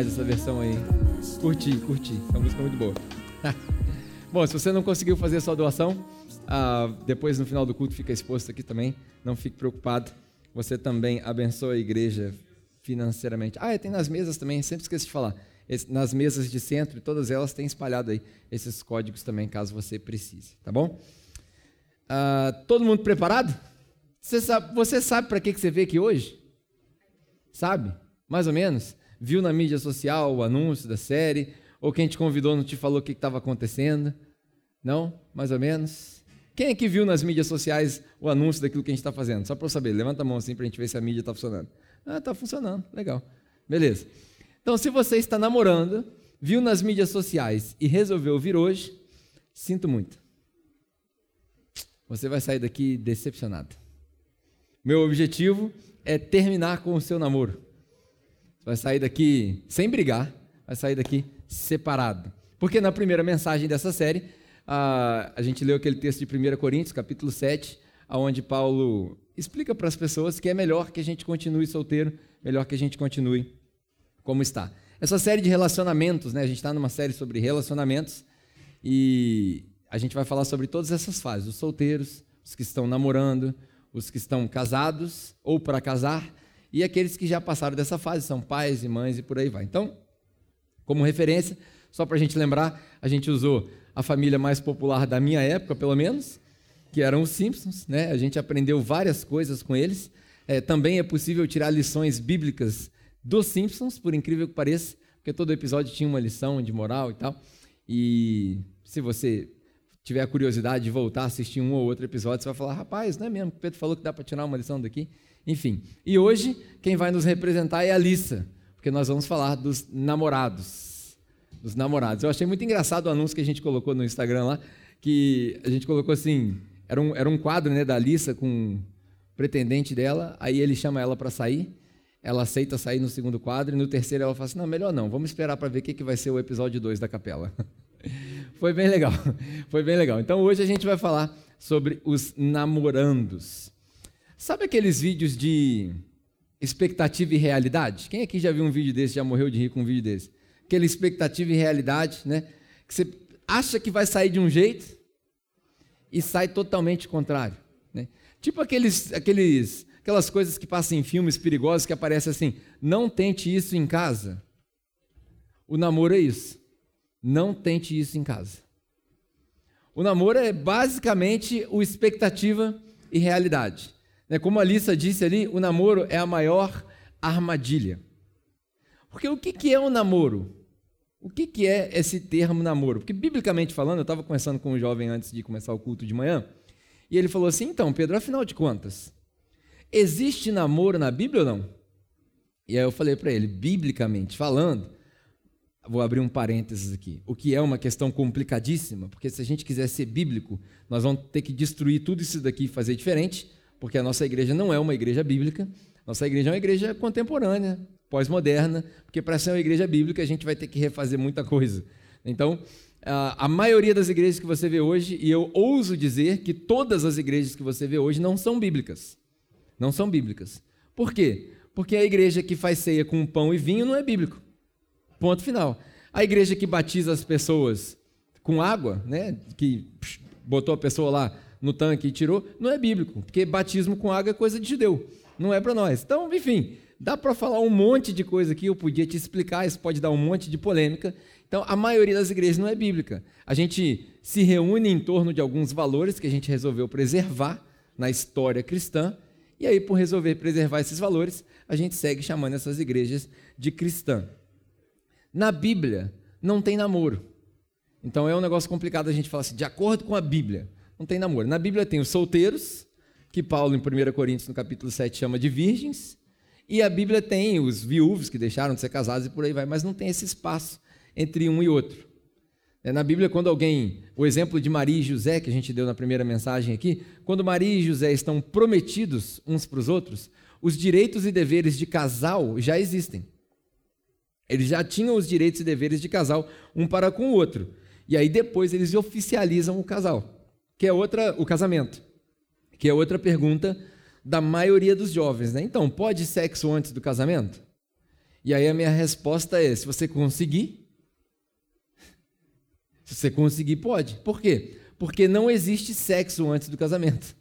demais essa versão aí. Curti, curti. Essa música é muito boa. Bom, se você não conseguiu fazer a sua doação, ah, depois no final do culto fica exposto aqui também. Não fique preocupado. Você também abençoa a igreja financeiramente. Ah, tem nas mesas também, sempre esqueço de falar. Nas mesas de centro, todas elas têm espalhado aí esses códigos também, caso você precise, tá bom? Ah, todo mundo preparado? Você sabe, você sabe para que, que você veio aqui hoje? Sabe? Mais ou menos? Viu na mídia social o anúncio da série? Ou quem te convidou não te falou o que estava acontecendo? Não? Mais ou menos? Quem é que viu nas mídias sociais o anúncio daquilo que a gente está fazendo? Só para eu saber, levanta a mão assim para a gente ver se a mídia está funcionando. Ah, está funcionando, legal. Beleza. Então, se você está namorando, viu nas mídias sociais e resolveu vir hoje, sinto muito. Você vai sair daqui decepcionado. Meu objetivo é terminar com o seu namoro. Vai sair daqui sem brigar, vai sair daqui separado. Porque na primeira mensagem dessa série, a, a gente leu aquele texto de 1 Coríntios, capítulo 7, onde Paulo explica para as pessoas que é melhor que a gente continue solteiro, melhor que a gente continue como está. Essa série de relacionamentos, né? A gente está numa série sobre relacionamentos e a gente vai falar sobre todas essas fases: os solteiros, os que estão namorando, os que estão casados ou para casar e aqueles que já passaram dessa fase, são pais e mães e por aí vai. Então, como referência, só para a gente lembrar, a gente usou a família mais popular da minha época, pelo menos, que eram os Simpsons, né? A gente aprendeu várias coisas com eles. É, também é possível tirar lições bíblicas dos Simpsons, por incrível que pareça, porque todo episódio tinha uma lição de moral e tal. E se você tiver a curiosidade de voltar a assistir um ou outro episódio, você vai falar: rapaz, não é mesmo? Pedro falou que dá para tirar uma lição daqui. Enfim. E hoje, quem vai nos representar é a Alissa, porque nós vamos falar dos namorados. Dos namorados. Eu achei muito engraçado o anúncio que a gente colocou no Instagram lá, que a gente colocou assim: era um, era um quadro né, da Alissa com o pretendente dela, aí ele chama ela para sair, ela aceita sair no segundo quadro, e no terceiro ela fala assim: não, melhor não, vamos esperar para ver o que, que vai ser o episódio 2 da capela. Foi bem legal, foi bem legal. Então hoje a gente vai falar sobre os namorandos. Sabe aqueles vídeos de expectativa e realidade? Quem aqui já viu um vídeo desse, já morreu de rir com um vídeo desse? Aquela expectativa e realidade, né? Que você acha que vai sair de um jeito, e sai totalmente contrário. Né? Tipo aqueles, aqueles, aquelas coisas que passam em filmes perigosos que aparecem assim: não tente isso em casa. O namoro é isso. Não tente isso em casa. O namoro é basicamente o expectativa e realidade. Né? Como a Alissa disse ali, o namoro é a maior armadilha. Porque o que é um namoro? O que é esse termo namoro? Porque, biblicamente falando, eu estava conversando com um jovem antes de começar o culto de manhã, e ele falou assim: então, Pedro, afinal de contas, existe namoro na Bíblia ou não? E aí eu falei para ele: biblicamente falando, vou abrir um parênteses aqui, o que é uma questão complicadíssima, porque se a gente quiser ser bíblico, nós vamos ter que destruir tudo isso daqui e fazer diferente, porque a nossa igreja não é uma igreja bíblica, nossa igreja é uma igreja contemporânea, pós-moderna, porque para ser uma igreja bíblica a gente vai ter que refazer muita coisa. Então, a maioria das igrejas que você vê hoje, e eu ouso dizer que todas as igrejas que você vê hoje não são bíblicas. Não são bíblicas. Por quê? Porque a igreja que faz ceia com pão e vinho não é bíblico. Ponto final. A igreja que batiza as pessoas com água, né, que botou a pessoa lá no tanque e tirou, não é bíblico, porque batismo com água é coisa de judeu, não é para nós. Então, enfim, Dá para falar um monte de coisa aqui, eu podia te explicar, isso pode dar um monte de polêmica. Então, a maioria das igrejas não é bíblica. A gente se reúne em torno de alguns valores que a gente resolveu preservar na história cristã, e aí, por resolver preservar esses valores, a gente segue chamando essas igrejas de cristã. Na Bíblia, não tem namoro. Então, é um negócio complicado a gente falar assim, de acordo com a Bíblia, não tem namoro. Na Bíblia tem os solteiros, que Paulo, em 1 Coríntios, no capítulo 7, chama de virgens, e a Bíblia tem os viúvos que deixaram de ser casados e por aí vai, mas não tem esse espaço entre um e outro. É, na Bíblia, quando alguém, o exemplo de Maria e José, que a gente deu na primeira mensagem aqui, quando Maria e José estão prometidos uns para os outros, os direitos e deveres de casal já existem. Eles já tinham os direitos e deveres de casal um para com o outro. E aí depois eles oficializam o casal, que é outra, o casamento, que é outra pergunta da maioria dos jovens, né? Então, pode sexo antes do casamento? E aí a minha resposta é: se você conseguir, se você conseguir, pode. Por quê? Porque não existe sexo antes do casamento.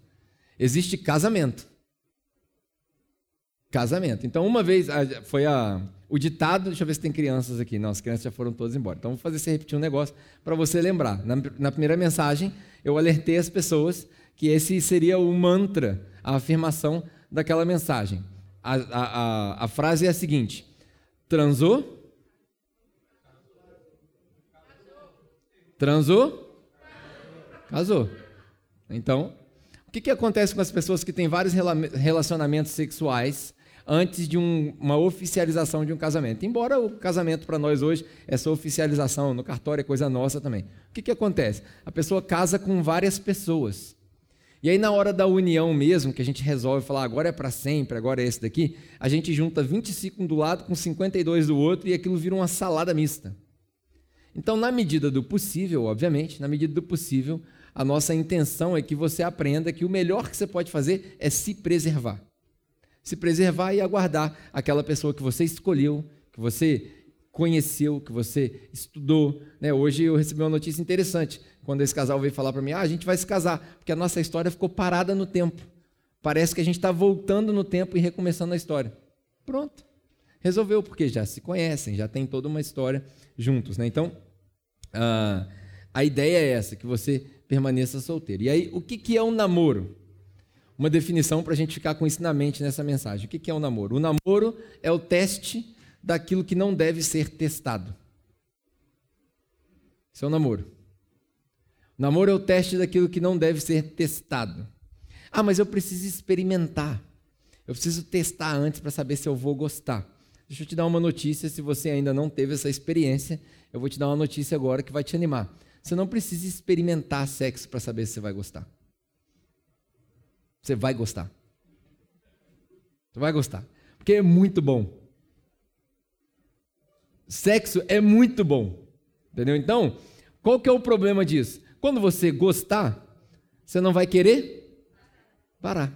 Existe casamento. Casamento. Então, uma vez, foi a, o ditado, deixa eu ver se tem crianças aqui. Não, as crianças já foram todas embora. Então, vou fazer você repetir um negócio para você lembrar. Na, na primeira mensagem, eu alertei as pessoas que esse seria o mantra, a afirmação daquela mensagem. A, a, a, a frase é a seguinte: transou? Transou? Casou. Então, o que, que acontece com as pessoas que têm vários relacionamentos sexuais antes de um, uma oficialização de um casamento? Embora o casamento para nós hoje, essa oficialização no cartório é coisa nossa também. O que, que acontece? A pessoa casa com várias pessoas. E aí, na hora da união mesmo, que a gente resolve falar agora é para sempre, agora é esse daqui, a gente junta 25 do lado com 52 do outro e aquilo vira uma salada mista. Então, na medida do possível, obviamente, na medida do possível, a nossa intenção é que você aprenda que o melhor que você pode fazer é se preservar. Se preservar e aguardar aquela pessoa que você escolheu, que você conheceu, que você estudou. Né? Hoje eu recebi uma notícia interessante quando esse casal veio falar para mim: ah, a gente vai se casar, porque a nossa história ficou parada no tempo. Parece que a gente está voltando no tempo e recomeçando a história. Pronto. Resolveu, porque já se conhecem, já tem toda uma história juntos. Né? Então, ah, a ideia é essa, que você permaneça solteiro. E aí, o que, que é um namoro? Uma definição para a gente ficar com isso na mente nessa mensagem. O que, é um namoro? O namoro é o teste daquilo que não deve ser testado. Isso é um namoro. Namoro é o teste daquilo que não deve ser testado. Ah, mas eu preciso experimentar. Eu preciso testar antes para saber se eu vou gostar. Deixa eu te dar uma notícia, se você ainda não teve essa experiência, eu vou te dar uma notícia agora que vai te animar. Você não precisa experimentar sexo para saber se você vai gostar. Você vai gostar. Você vai gostar. Porque é muito bom. Sexo é muito bom. Entendeu? Então, qual que é o problema disso? Quando você gostar, você não vai querer parar.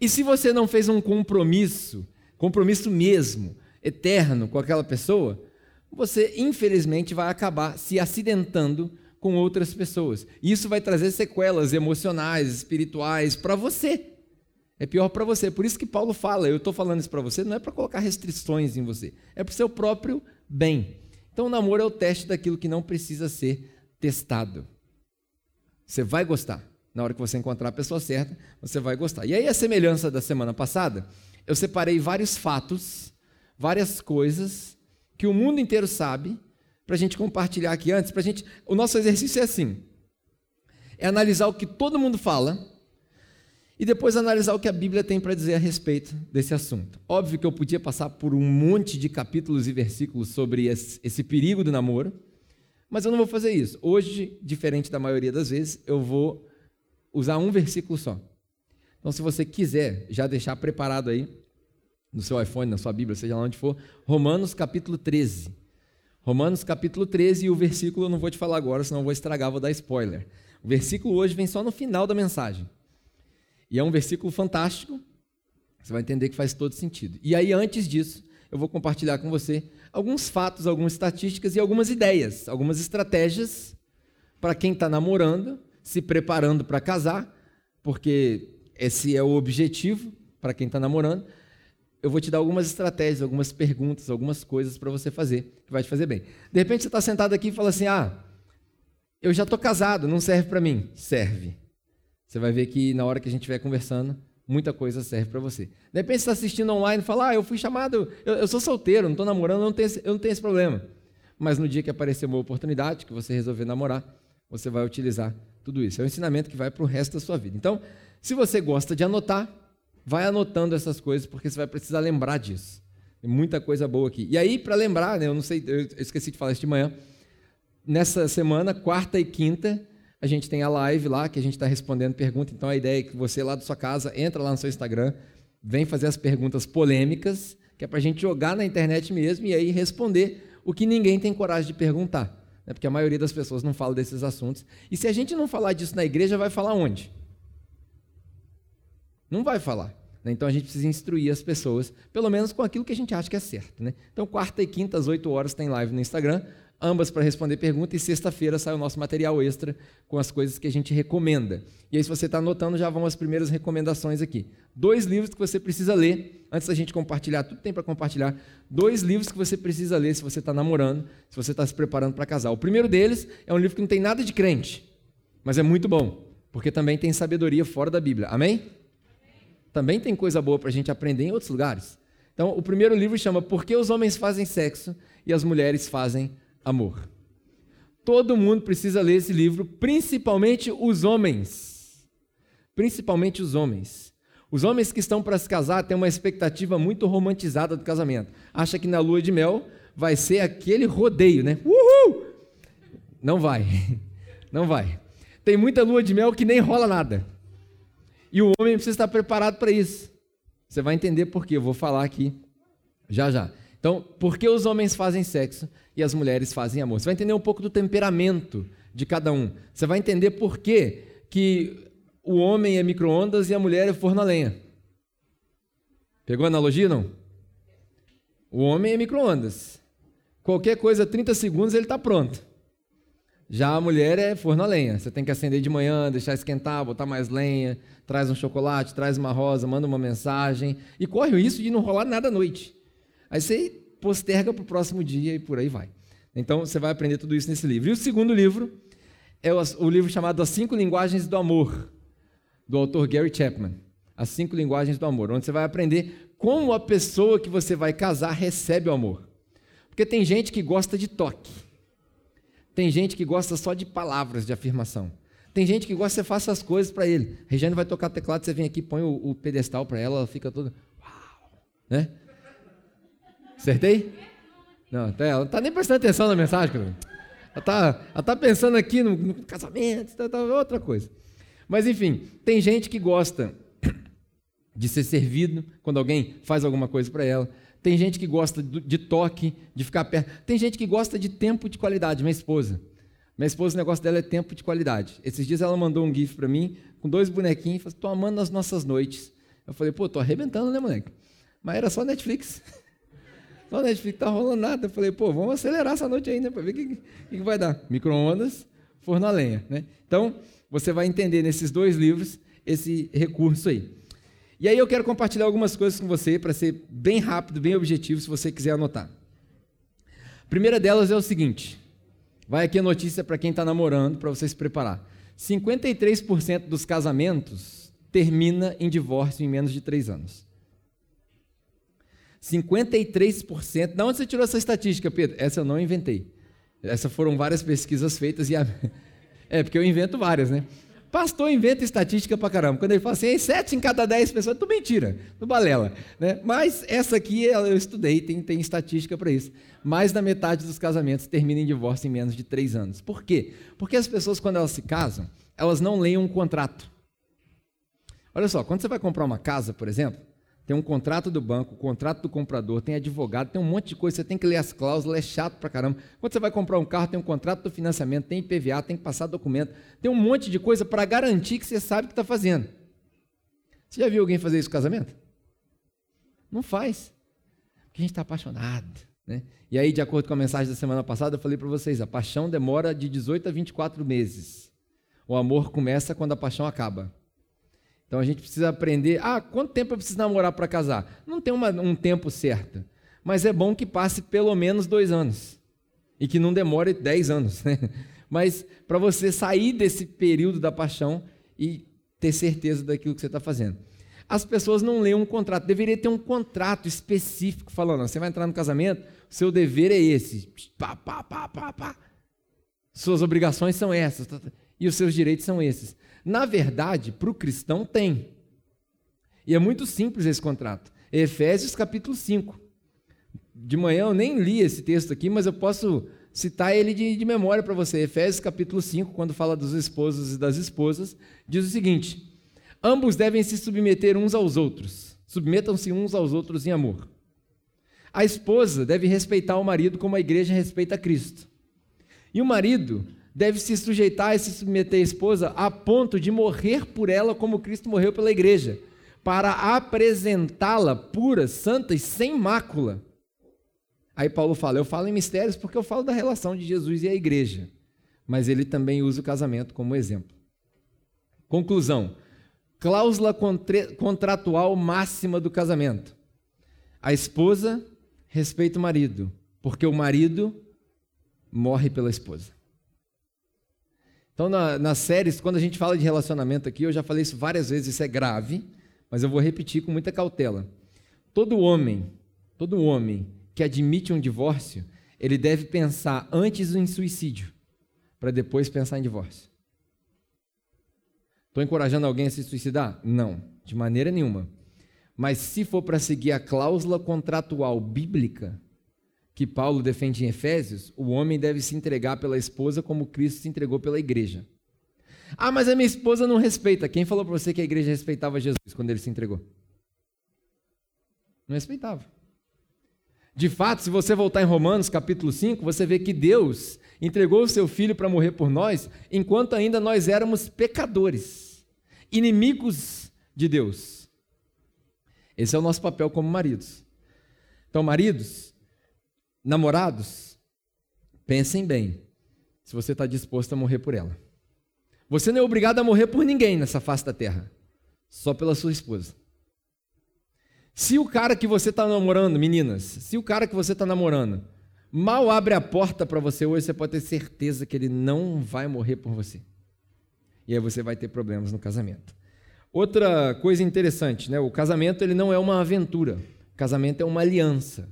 E se você não fez um compromisso, compromisso mesmo, eterno com aquela pessoa, você infelizmente vai acabar se acidentando com outras pessoas. Isso vai trazer sequelas emocionais, espirituais para você. É pior para você. Por isso que Paulo fala, eu estou falando isso para você, não é para colocar restrições em você, é para o seu próprio bem. Então o namoro é o teste daquilo que não precisa ser testado. Você vai gostar. Na hora que você encontrar a pessoa certa, você vai gostar. E aí, a semelhança da semana passada, eu separei vários fatos, várias coisas que o mundo inteiro sabe, para a gente compartilhar aqui antes. Pra gente... O nosso exercício é assim: é analisar o que todo mundo fala e depois analisar o que a Bíblia tem para dizer a respeito desse assunto. Óbvio que eu podia passar por um monte de capítulos e versículos sobre esse, esse perigo do namoro. Mas eu não vou fazer isso. Hoje, diferente da maioria das vezes, eu vou usar um versículo só. Então, se você quiser já deixar preparado aí, no seu iPhone, na sua Bíblia, seja lá onde for, Romanos capítulo 13. Romanos capítulo 13 e o versículo eu não vou te falar agora, senão vou estragar, vou dar spoiler. O versículo hoje vem só no final da mensagem. E é um versículo fantástico, você vai entender que faz todo sentido. E aí, antes disso, eu vou compartilhar com você alguns fatos, algumas estatísticas e algumas ideias, algumas estratégias para quem está namorando, se preparando para casar, porque esse é o objetivo para quem está namorando. Eu vou te dar algumas estratégias, algumas perguntas, algumas coisas para você fazer, que vai te fazer bem. De repente você está sentado aqui e fala assim: Ah, eu já estou casado, não serve para mim. Serve. Você vai ver que na hora que a gente estiver conversando, muita coisa serve para você. De repente você está assistindo online e fala, ah, eu fui chamado, eu, eu sou solteiro, não estou namorando, eu não, tenho, eu não tenho esse problema. Mas no dia que aparecer uma oportunidade, que você resolver namorar, você vai utilizar tudo isso. É um ensinamento que vai para o resto da sua vida. Então, se você gosta de anotar, vai anotando essas coisas, porque você vai precisar lembrar disso. Tem muita coisa boa aqui. E aí, para lembrar, né, eu não sei, eu esqueci de falar isso de manhã, nessa semana, quarta e quinta, a gente tem a live lá, que a gente está respondendo perguntas. Então a ideia é que você lá da sua casa entra lá no seu Instagram, vem fazer as perguntas polêmicas, que é para a gente jogar na internet mesmo e aí responder o que ninguém tem coragem de perguntar. Né? Porque a maioria das pessoas não fala desses assuntos. E se a gente não falar disso na igreja, vai falar onde? Não vai falar. Né? Então a gente precisa instruir as pessoas, pelo menos com aquilo que a gente acha que é certo. Né? Então, quarta e quinta, às 8 horas, tem live no Instagram, ambas para responder pergunta, e sexta-feira sai o nosso material extra com as coisas que a gente recomenda. E aí, se você está anotando, já vão as primeiras recomendações aqui. Dois livros que você precisa ler, antes da gente compartilhar, tudo tem para compartilhar. Dois livros que você precisa ler se você está namorando, se você está se preparando para casar. O primeiro deles é um livro que não tem nada de crente, mas é muito bom, porque também tem sabedoria fora da Bíblia. Amém? Também tem coisa boa para a gente aprender em outros lugares. Então, o primeiro livro chama Por que os homens fazem sexo e as mulheres fazem amor. Todo mundo precisa ler esse livro, principalmente os homens. Principalmente os homens. Os homens que estão para se casar têm uma expectativa muito romantizada do casamento. Acha que na lua de mel vai ser aquele rodeio, né? Uhul! Não vai. Não vai. Tem muita lua de mel que nem rola nada. E o homem precisa estar preparado para isso. Você vai entender por quê, eu vou falar aqui já já. Então, por que os homens fazem sexo e as mulheres fazem amor? Você vai entender um pouco do temperamento de cada um. Você vai entender por que, que o homem é micro-ondas e a mulher é forno a lenha. Pegou a analogia, não? O homem é micro-ondas. Qualquer coisa, 30 segundos, ele está pronto. Já a mulher é forno a lenha. Você tem que acender de manhã, deixar esquentar, botar mais lenha, traz um chocolate, traz uma rosa, manda uma mensagem. E corre o risco de não rolar nada à noite. Aí você posterga para o próximo dia e por aí vai. Então você vai aprender tudo isso nesse livro. E o segundo livro é o, livro chamado As Cinco Linguagens do Amor, do autor Gary Chapman. As Cinco Linguagens do Amor, onde você vai aprender como a pessoa que você vai casar recebe o amor. Porque tem gente que gosta de toque. Tem gente que gosta só de palavras de afirmação. Tem gente que gosta que você faça as coisas para ele. A Regiane vai tocar teclado, você vem aqui, põe o, o pedestal para ela, ela fica toda. Uau! Né? Acertei? Não, tá, ela não está nem prestando atenção na mensagem, cara. Ela está ela tá pensando aqui no, no casamento, tá, tá, outra coisa. Mas enfim, tem gente que gosta de ser servido quando alguém faz alguma coisa para ela. Tem gente que gosta de toque, de ficar perto. Tem gente que gosta de tempo de qualidade. Minha esposa. Minha esposa, o negócio dela é tempo de qualidade. Esses dias ela mandou um GIF para mim, com dois bonequinhos, falou: Estou amando as nossas noites. Eu falei: Pô, tô arrebentando, né, moleque? Mas era só Netflix. Só Netflix, tá rolando nada. Eu falei: Pô, vamos acelerar essa noite aí, né, para ver o que, que, vai dar. Micro-ondas, forno a lenha, né? Então, você vai entender nesses dois livros esse recurso aí. E aí eu quero compartilhar algumas coisas com você para ser bem rápido, bem objetivo, se você quiser anotar. A primeira delas é o seguinte: vai aqui a notícia para quem está namorando, para você se preparar. 53% dos casamentos termina em divórcio em menos de três anos. 53%. Da onde você tirou essa estatística, Pedro? Essa eu não inventei. Essas foram várias pesquisas feitas e a... é porque eu invento várias, né? Pastor inventa estatística pra caramba. Quando ele fala assim, sete em cada dez pessoas, tu mentira, tu balela. Né? Mas essa aqui eu estudei, tem, tem estatística para isso. Mais da metade dos casamentos terminam em divórcio em menos de três anos. Por quê? Porque as pessoas, quando elas se casam, elas não leem um contrato. Olha só, quando você vai comprar uma casa, por exemplo, tem um contrato do banco, contrato do comprador, tem advogado, tem um monte de coisa, você tem que ler as cláusulas, é chato pra caramba. Quando você vai comprar um carro, tem um contrato do financiamento, tem IPVA, tem que passar documento, tem um monte de coisa para garantir que você sabe o que está fazendo. Você já viu alguém fazer isso no casamento? Não faz. Porque a gente está apaixonado. Né? E aí, de acordo com a mensagem da semana passada, eu falei para vocês: a paixão demora de 18 a 24 meses. O amor começa quando a paixão acaba. Então a gente precisa aprender. Ah, quanto tempo eu preciso namorar para casar? Não tem uma, um tempo certo. Mas é bom que passe pelo menos dois anos. E que não demore dez anos. Né? Mas para você sair desse período da paixão e ter certeza daquilo que você está fazendo. As pessoas não leem um contrato. Deveria ter um contrato específico falando: você vai entrar no casamento, seu dever é esse. Pá, pá, pá, pá, pá. Suas obrigações são essas. E os seus direitos são esses. Na verdade, para o cristão tem. E é muito simples esse contrato. Efésios capítulo 5. De manhã eu nem li esse texto aqui, mas eu posso citar ele de, de memória para você. Efésios capítulo 5, quando fala dos esposos e das esposas, diz o seguinte: Ambos devem se submeter uns aos outros. Submetam-se uns aos outros em amor. A esposa deve respeitar o marido como a igreja respeita Cristo. E o marido deve se sujeitar e se submeter à esposa a ponto de morrer por ela como Cristo morreu pela igreja, para apresentá-la pura, santa e sem mácula. Aí Paulo fala: Eu falo em mistérios porque eu falo da relação de Jesus e a igreja. Mas ele também usa o casamento como exemplo. Conclusão: cláusula contratual máxima do casamento. A esposa respeita o marido, porque o marido morre pela esposa. Então, na, nas séries, quando a gente fala de relacionamento aqui, eu já falei isso várias vezes, isso é grave, mas eu vou repetir com muita cautela. Todo homem, todo homem que admite um divórcio, ele deve pensar antes em suicídio, para depois pensar em divórcio. Estou encorajando alguém a se suicidar? Não, de maneira nenhuma. Mas se for para seguir a cláusula contratual bíblica que Paulo defende em Efésios, o homem deve se entregar pela esposa como Cristo se entregou pela igreja. Ah, mas a minha esposa não respeita. Quem falou para você que a igreja respeitava Jesus quando ele se entregou? Não respeitava. De fato, se você voltar em Romanos capítulo 5, você vê que Deus entregou o seu filho para morrer por nós, enquanto ainda nós éramos pecadores, inimigos de Deus. Esse é o nosso papel como maridos. Então, maridos, namorados, pensem bem se você está disposto a morrer por ela. Você não é obrigado a morrer por ninguém nessa face da terra, só pela sua esposa. Se o cara que você está namorando, meninas, se o cara que você está namorando mal abre a porta para você hoje, você pode ter certeza que ele não vai morrer por você. E aí você vai ter problemas no casamento. Outra coisa interessante, né? O casamento ele não é uma aventura. O casamento é uma aliança.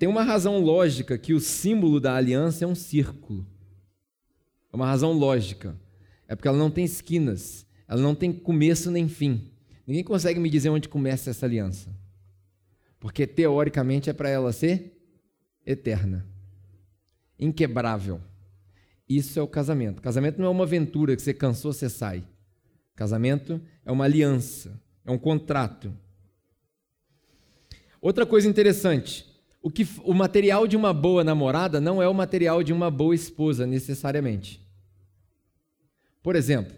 Tem uma razão lógica que o símbolo da aliança é um círculo. É uma razão lógica. É porque ela não tem esquinas, ela não tem começo nem fim. Ninguém consegue me dizer onde começa essa aliança. Porque teoricamente é para ela ser eterna, inquebrável. Isso é o casamento. Casamento não é uma aventura que você cansou, você sai. Casamento é uma aliança, é um contrato. Outra coisa interessante, o, que, o material de uma boa namorada não é o material de uma boa esposa, necessariamente. Por exemplo,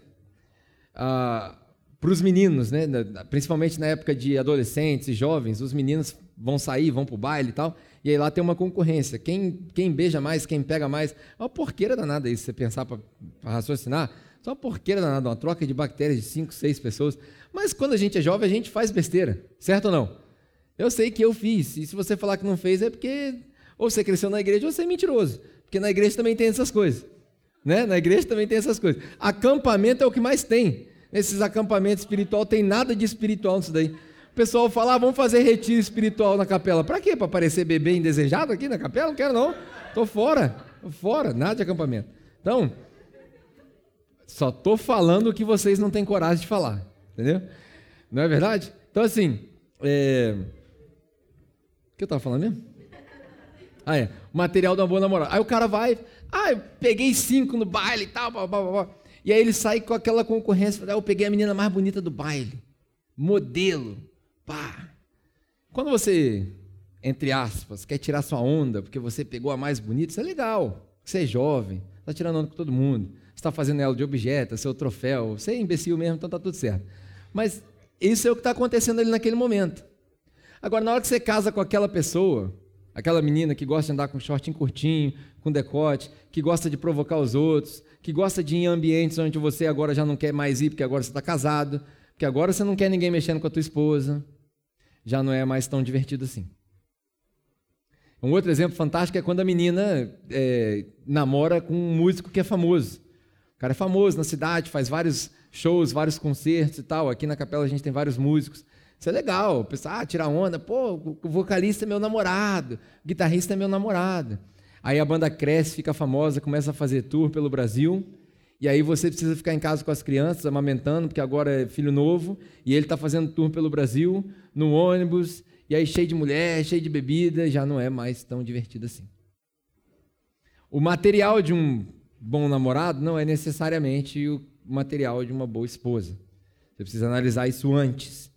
ah, para os meninos, né, principalmente na época de adolescentes e jovens, os meninos vão sair, vão para o baile e tal, e aí lá tem uma concorrência. Quem, quem beija mais, quem pega mais. É uma porqueira danada isso, você pensar para raciocinar. Só uma porqueira danada, uma troca de bactérias de cinco, seis pessoas. Mas quando a gente é jovem, a gente faz besteira, certo ou não? Eu sei que eu fiz, e se você falar que não fez, é porque ou você cresceu na igreja ou você é mentiroso. Porque na igreja também tem essas coisas. Né? Na igreja também tem essas coisas. Acampamento é o que mais tem nesses acampamentos espiritual, tem nada de espiritual nisso daí. O pessoal fala, ah, vamos fazer retiro espiritual na capela. Para quê? Para parecer bebê indesejado aqui na capela? Não quero não. Estou fora. Tô fora, nada de acampamento. Então, só estou falando o que vocês não têm coragem de falar. Entendeu? Não é verdade? Então, assim, é... que eu estava falando mesmo? Ah, é. Material uma boa namorada. Aí o cara vai, ah, eu peguei cinco no baile e tal, blá, blá, blá. E aí ele sai com aquela concorrência, ah, eu peguei a menina mais bonita do baile, modelo, pá. Quando você, entre aspas, quer tirar sua onda porque você pegou a mais bonita, isso é legal. Você é jovem, está tirando onda com todo mundo, está fazendo ela de objeto, é seu troféu, você é imbecil mesmo, então está tudo certo. Mas isso é o que está acontecendo ali naquele momento. Agora, na hora que você casa com aquela pessoa, aquela menina que gosta de andar com shortinho curtinho, com decote, que gosta de provocar os outros, que gosta de ir em ambientes onde você agora já não quer mais ir porque agora você está casado, porque agora você não quer ninguém mexendo com a tua esposa, já não é mais tão divertido assim. Um outro exemplo fantástico é quando a menina é, namora com um músico que é famoso. O cara é famoso na cidade, faz vários shows, vários concertos e tal. Aqui na capela a gente tem vários músicos. Isso é legal. O pessoal, ah, tirar onda. Pô, o vocalista é meu namorado, o guitarrista é meu namorado. Aí a banda cresce, fica famosa, começa a fazer tour pelo Brasil. E aí você precisa ficar em casa com as crianças, amamentando, porque agora é filho novo. E ele está fazendo tour pelo Brasil, no ônibus. E aí cheio de mulher, cheio de bebida, já não é mais tão divertido assim. O material de um bom namorado não é necessariamente o material de uma boa esposa. Você precisa analisar isso antes.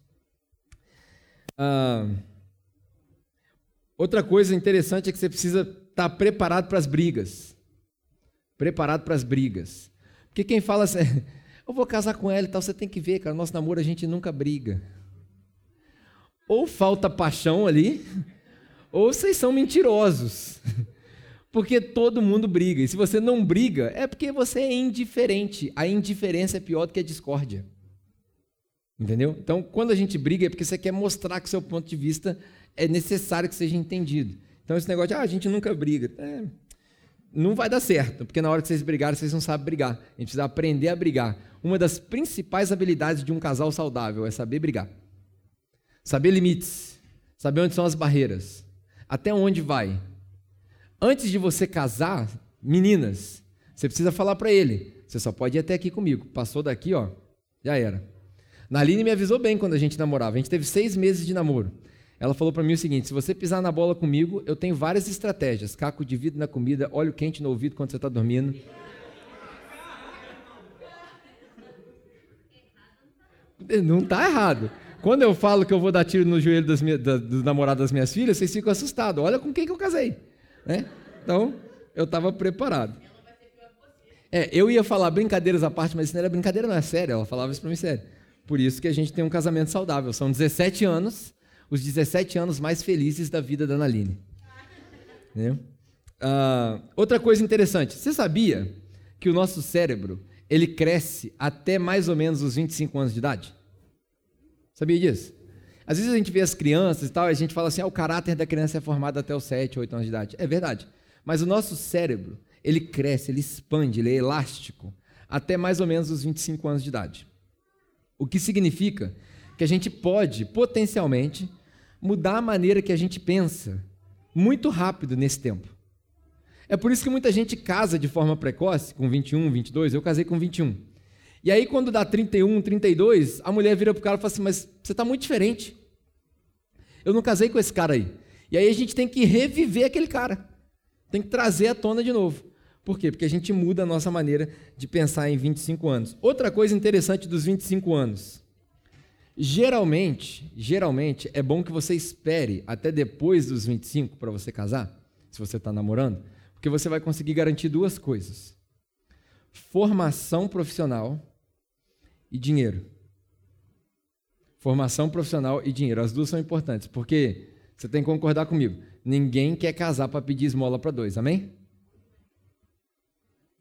Ah, outra coisa interessante é que você precisa está preparado para as brigas. Preparado para as brigas. Porque quem fala assim, eu vou casar com ela e tal, você tem que ver, cara, nosso namoro a gente nunca briga. ou falta paixão ali, ou vocês são mentirosos. Porque todo mundo briga. E se você não briga, é porque você é indiferente. A indiferença é pior do que a discórdia. Entendeu? Então, quando a gente briga, é porque você quer mostrar que seu ponto de vista é necessário que seja entendido. Então, esse negócio de, ah, a gente nunca briga. É, não vai dar certo, porque na hora que vocês brigarem, vocês não sabem brigar. A gente precisa aprender a brigar. Uma das principais habilidades de um casal saudável é saber brigar. Saber limites. Saber onde são as barreiras. Até onde vai. Antes de você casar, meninas, você precisa falar para ele: você só pode ir até aqui comigo. Passou daqui, ó, já era. Naline me avisou bem quando a gente namorava. A gente teve seis meses de namoro. Ela falou para mim o seguinte: se você pisar na bola comigo, eu tenho várias estratégias: caco de vidro na comida, óleo quente no ouvido quando você está dormindo. Não está errado. Quando eu falo que eu vou dar tiro no joelho das minhas, da, do namorado das minhas filhas, vocês ficam assustados. Olha com quem que eu casei. Né? Então, eu estava preparado. É, eu ia falar brincadeiras à parte, mas isso não era brincadeira, não é sério. Ela falava isso para mim sério. Por isso que a gente tem um casamento saudável. São 17 anos, os 17 anos mais felizes da vida da Naline. Né? Ah, outra coisa interessante, você sabia que o nosso cérebro ele cresce até mais ou menos os 25 anos de idade? Sabia disso? Às vezes a gente vê as crianças e tal, e a gente fala assim, ah, o caráter da criança é formado até os 7, 8 anos de idade. É verdade. Mas o nosso cérebro, ele cresce, ele expande, ele é elástico até mais ou menos os 25 anos de idade. O que significa que a gente pode, potencialmente, mudar a maneira que a gente pensa muito rápido nesse tempo. É por isso que muita gente casa de forma precoce, com 21, 22. Eu casei com 21. E aí, quando dá 31, 32, a mulher vira para o cara e fala assim: Mas você está muito diferente. Eu não casei com esse cara aí. E aí a gente tem que reviver aquele cara. Tem que trazer à tona de novo. Por quê? Porque a gente muda a nossa maneira de pensar em 25 anos. Outra coisa interessante dos 25 anos. Geralmente, geralmente é bom que você espere até depois dos 25 para você casar, se você está namorando, porque você vai conseguir garantir duas coisas: formação profissional e dinheiro. Formação profissional e dinheiro. As duas são importantes, porque você tem que concordar comigo. Ninguém quer casar para pedir esmola para dois, amém?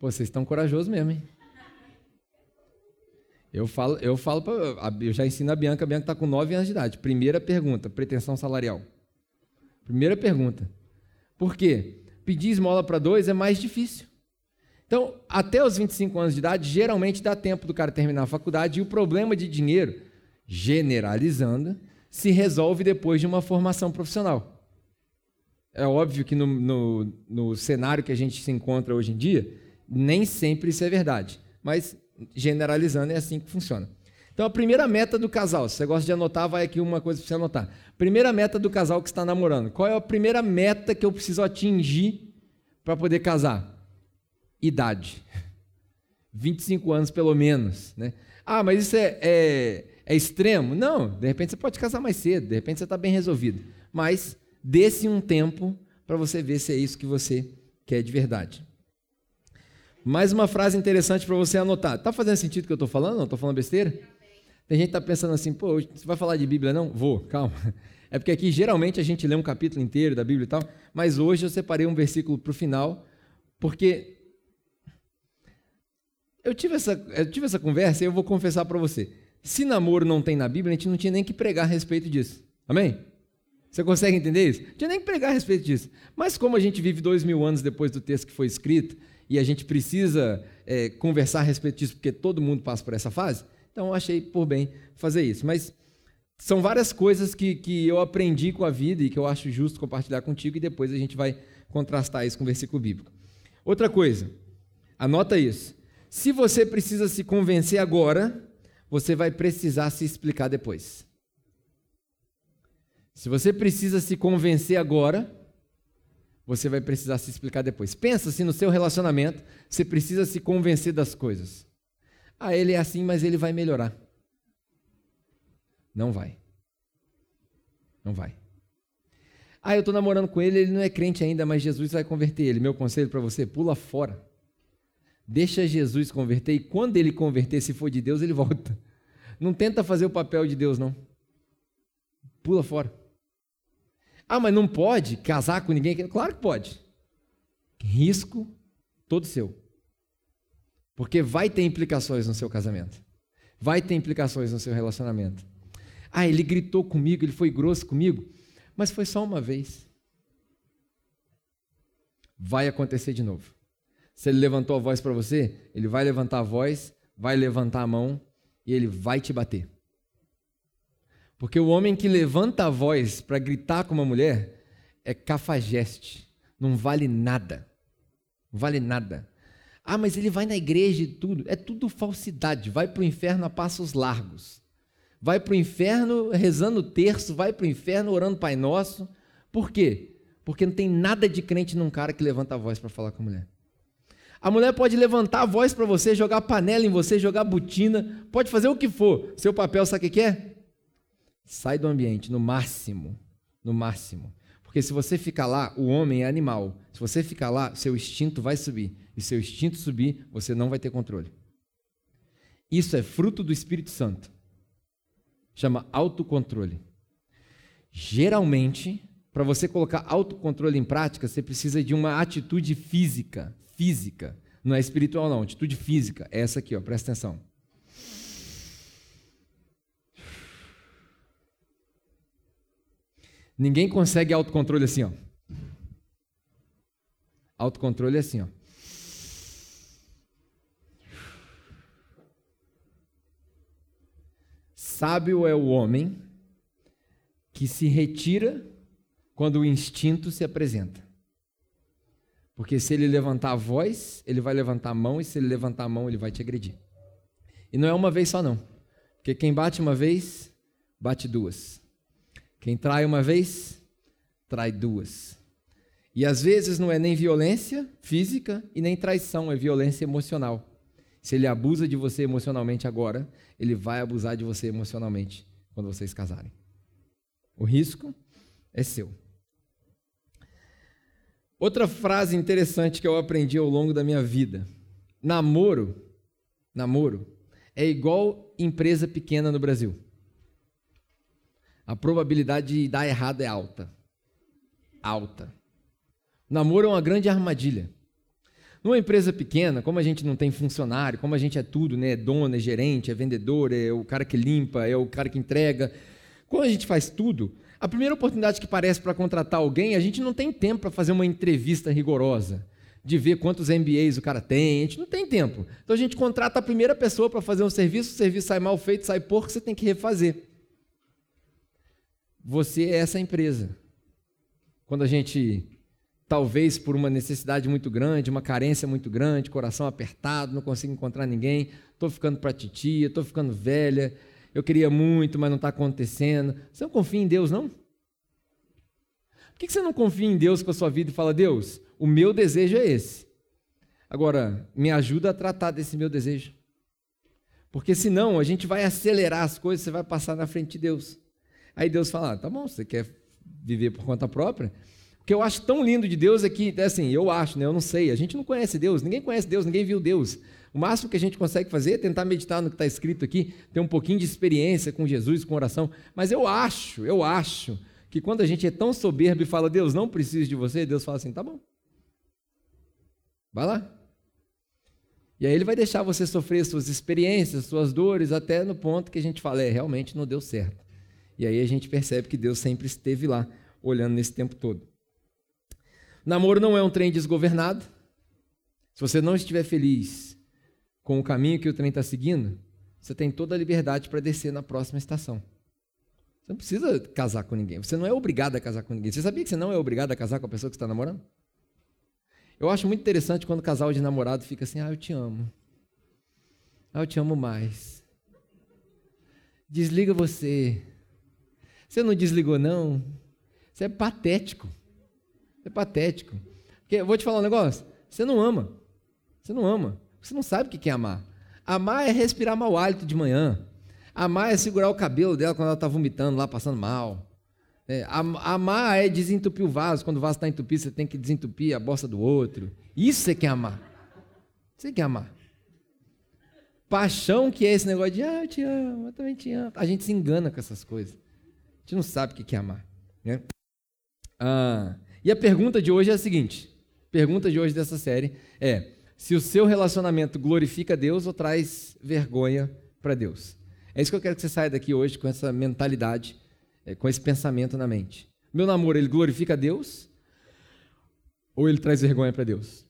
Vocês estão corajosos mesmo, hein? Eu falo, eu falo pra, eu já ensino a Bianca, a Bianca está com 9 anos de idade. Primeira pergunta, pretensão salarial. Primeira pergunta. Por quê? Pedir esmola para dois é mais difícil. Então, até os 25 anos de idade, geralmente dá tempo do cara terminar a faculdade e o problema de dinheiro, generalizando, se resolve depois de uma formação profissional. É óbvio que no, no, no cenário que a gente se encontra hoje em dia, nem sempre isso é verdade, mas generalizando é assim que funciona. Então, a primeira meta do casal, se você gosta de anotar, vai aqui uma coisa para você anotar. Primeira meta do casal que está namorando. Qual é a primeira meta que eu preciso atingir para poder casar? idade. 25 anos pelo menos. Né? Ah, mas isso é, é, é extremo? Não, de repente você pode casar mais cedo, de repente você está bem resolvido. Mas dê-se um tempo para você ver se é isso que você quer de verdade. Mais uma frase interessante para você anotar. Está fazendo sentido o que eu estou falando? Não estou falando besteira? Tem gente que está pensando assim, pô, você vai falar de Bíblia? Não? Vou, calma. É porque aqui geralmente a gente lê um capítulo inteiro da Bíblia e tal, mas hoje eu separei um versículo para o final, porque eu tive essa, eu tive essa conversa e eu vou confessar para você. Se namoro não tem na Bíblia, a gente não tinha nem que pregar a respeito disso. Amém? Você consegue entender isso? Não tinha nem que pregar a respeito disso. Mas como a gente vive dois mil anos depois do texto que foi escrito, e a gente precisa é, conversar a respeito disso, porque todo mundo passa por essa fase, então eu achei por bem fazer isso. Mas são várias coisas que, que eu aprendi com a vida e que eu acho justo compartilhar contigo, e depois a gente vai contrastar isso com o versículo bíblico. Outra coisa, anota isso. Se você precisa se convencer agora, você vai precisar se explicar depois. Se você precisa se convencer agora, você vai precisar se explicar depois. Pensa se no seu relacionamento você precisa se convencer das coisas. Ah, ele é assim, mas ele vai melhorar. Não vai. Não vai. Ah, eu estou namorando com ele, ele não é crente ainda, mas Jesus vai converter ele. Meu conselho para você: pula fora. Deixa Jesus converter e quando ele converter, se for de Deus, ele volta. Não tenta fazer o papel de Deus, não. Pula fora. Ah, mas não pode casar com ninguém? Claro que pode. Risco todo seu. Porque vai ter implicações no seu casamento. Vai ter implicações no seu relacionamento. Ah, ele gritou comigo, ele foi grosso comigo, mas foi só uma vez. Vai acontecer de novo. Se ele levantou a voz para você, ele vai levantar a voz, vai levantar a mão e ele vai te bater. Porque o homem que levanta a voz para gritar com uma mulher é cafajeste, não vale nada. Não vale nada. Ah, mas ele vai na igreja e tudo. É tudo falsidade. Vai para o inferno a passos largos. Vai para o inferno rezando terço, vai para o inferno orando Pai Nosso. Por quê? Porque não tem nada de crente num cara que levanta a voz para falar com a mulher. A mulher pode levantar a voz para você, jogar panela em você, jogar botina, pode fazer o que for. Seu papel, sabe o que é? Sai do ambiente, no máximo. No máximo. Porque se você ficar lá, o homem é animal. Se você ficar lá, seu instinto vai subir. E seu instinto subir, você não vai ter controle. Isso é fruto do Espírito Santo. Chama autocontrole. Geralmente, para você colocar autocontrole em prática, você precisa de uma atitude física. Física. Não é espiritual, não. Atitude física. É essa aqui, ó. Presta atenção. Ninguém consegue autocontrole assim, ó. Autocontrole é assim, ó. Sábio é o homem que se retira quando o instinto se apresenta. Porque se ele levantar a voz, ele vai levantar a mão, e se ele levantar a mão, ele vai te agredir. E não é uma vez só, não. Porque quem bate uma vez, bate duas. Quem trai uma vez, trai duas. E às vezes não é nem violência física e nem traição, é violência emocional. Se ele abusa de você emocionalmente agora, ele vai abusar de você emocionalmente quando vocês casarem. O risco é seu. Outra frase interessante que eu aprendi ao longo da minha vida: namoro, namoro é igual empresa pequena no Brasil a probabilidade de dar errado é alta. Alta. O namoro é uma grande armadilha. Numa empresa pequena, como a gente não tem funcionário, como a gente é tudo, né? É dono, é gerente, é vendedor, é o cara que limpa, é o cara que entrega. Quando a gente faz tudo, a primeira oportunidade que parece para contratar alguém, a gente não tem tempo para fazer uma entrevista rigorosa, de ver quantos MBAs o cara tem, a gente não tem tempo. Então a gente contrata a primeira pessoa para fazer um serviço, o serviço sai mal feito, sai porco, você tem que refazer. Você é essa empresa. Quando a gente, talvez por uma necessidade muito grande, uma carência muito grande, coração apertado, não consigo encontrar ninguém, estou ficando para titia, estou ficando velha, eu queria muito, mas não está acontecendo. Você não confia em Deus, não? Por que você não confia em Deus com a sua vida e fala, Deus, o meu desejo é esse. Agora, me ajuda a tratar desse meu desejo. Porque senão a gente vai acelerar as coisas, você vai passar na frente de Deus. Aí Deus fala: ah, tá bom, você quer viver por conta própria? O que eu acho tão lindo de Deus é que, é assim, eu acho, né, eu não sei, a gente não conhece Deus, ninguém conhece Deus, ninguém viu Deus. O máximo que a gente consegue fazer é tentar meditar no que está escrito aqui, ter um pouquinho de experiência com Jesus, com oração. Mas eu acho, eu acho, que quando a gente é tão soberbo e fala, Deus, não preciso de você, Deus fala assim, tá bom. Vai lá. E aí ele vai deixar você sofrer suas experiências, suas dores, até no ponto que a gente fala, é, realmente não deu certo. E aí a gente percebe que Deus sempre esteve lá, olhando nesse tempo todo. Namoro não é um trem desgovernado. Se você não estiver feliz com o caminho que o trem está seguindo, você tem toda a liberdade para descer na próxima estação. Você não precisa casar com ninguém. Você não é obrigado a casar com ninguém. Você sabia que você não é obrigado a casar com a pessoa que está namorando? Eu acho muito interessante quando o casal de namorado fica assim: ah, eu te amo. Ah, eu te amo mais. Desliga você. Você não desligou, não? Você é patético. Você é patético. Porque, eu vou te falar um negócio. Você não ama. Você não ama. Você não sabe o que é amar. Amar é respirar mau hálito de manhã. Amar é segurar o cabelo dela quando ela está vomitando lá, passando mal. É, amar é desentupir o vaso. Quando o vaso está entupido, você tem que desentupir a bosta do outro. Isso você quer amar. Você quer amar. Paixão que é esse negócio de, ah, eu te amo, eu também te amo. A gente se engana com essas coisas gente não sabe o que é amar. Né? Ah, e a pergunta de hoje é a seguinte: pergunta de hoje dessa série é se o seu relacionamento glorifica Deus ou traz vergonha para Deus. É isso que eu quero que você saia daqui hoje com essa mentalidade, é, com esse pensamento na mente. Meu namoro, ele glorifica Deus ou ele traz vergonha para Deus?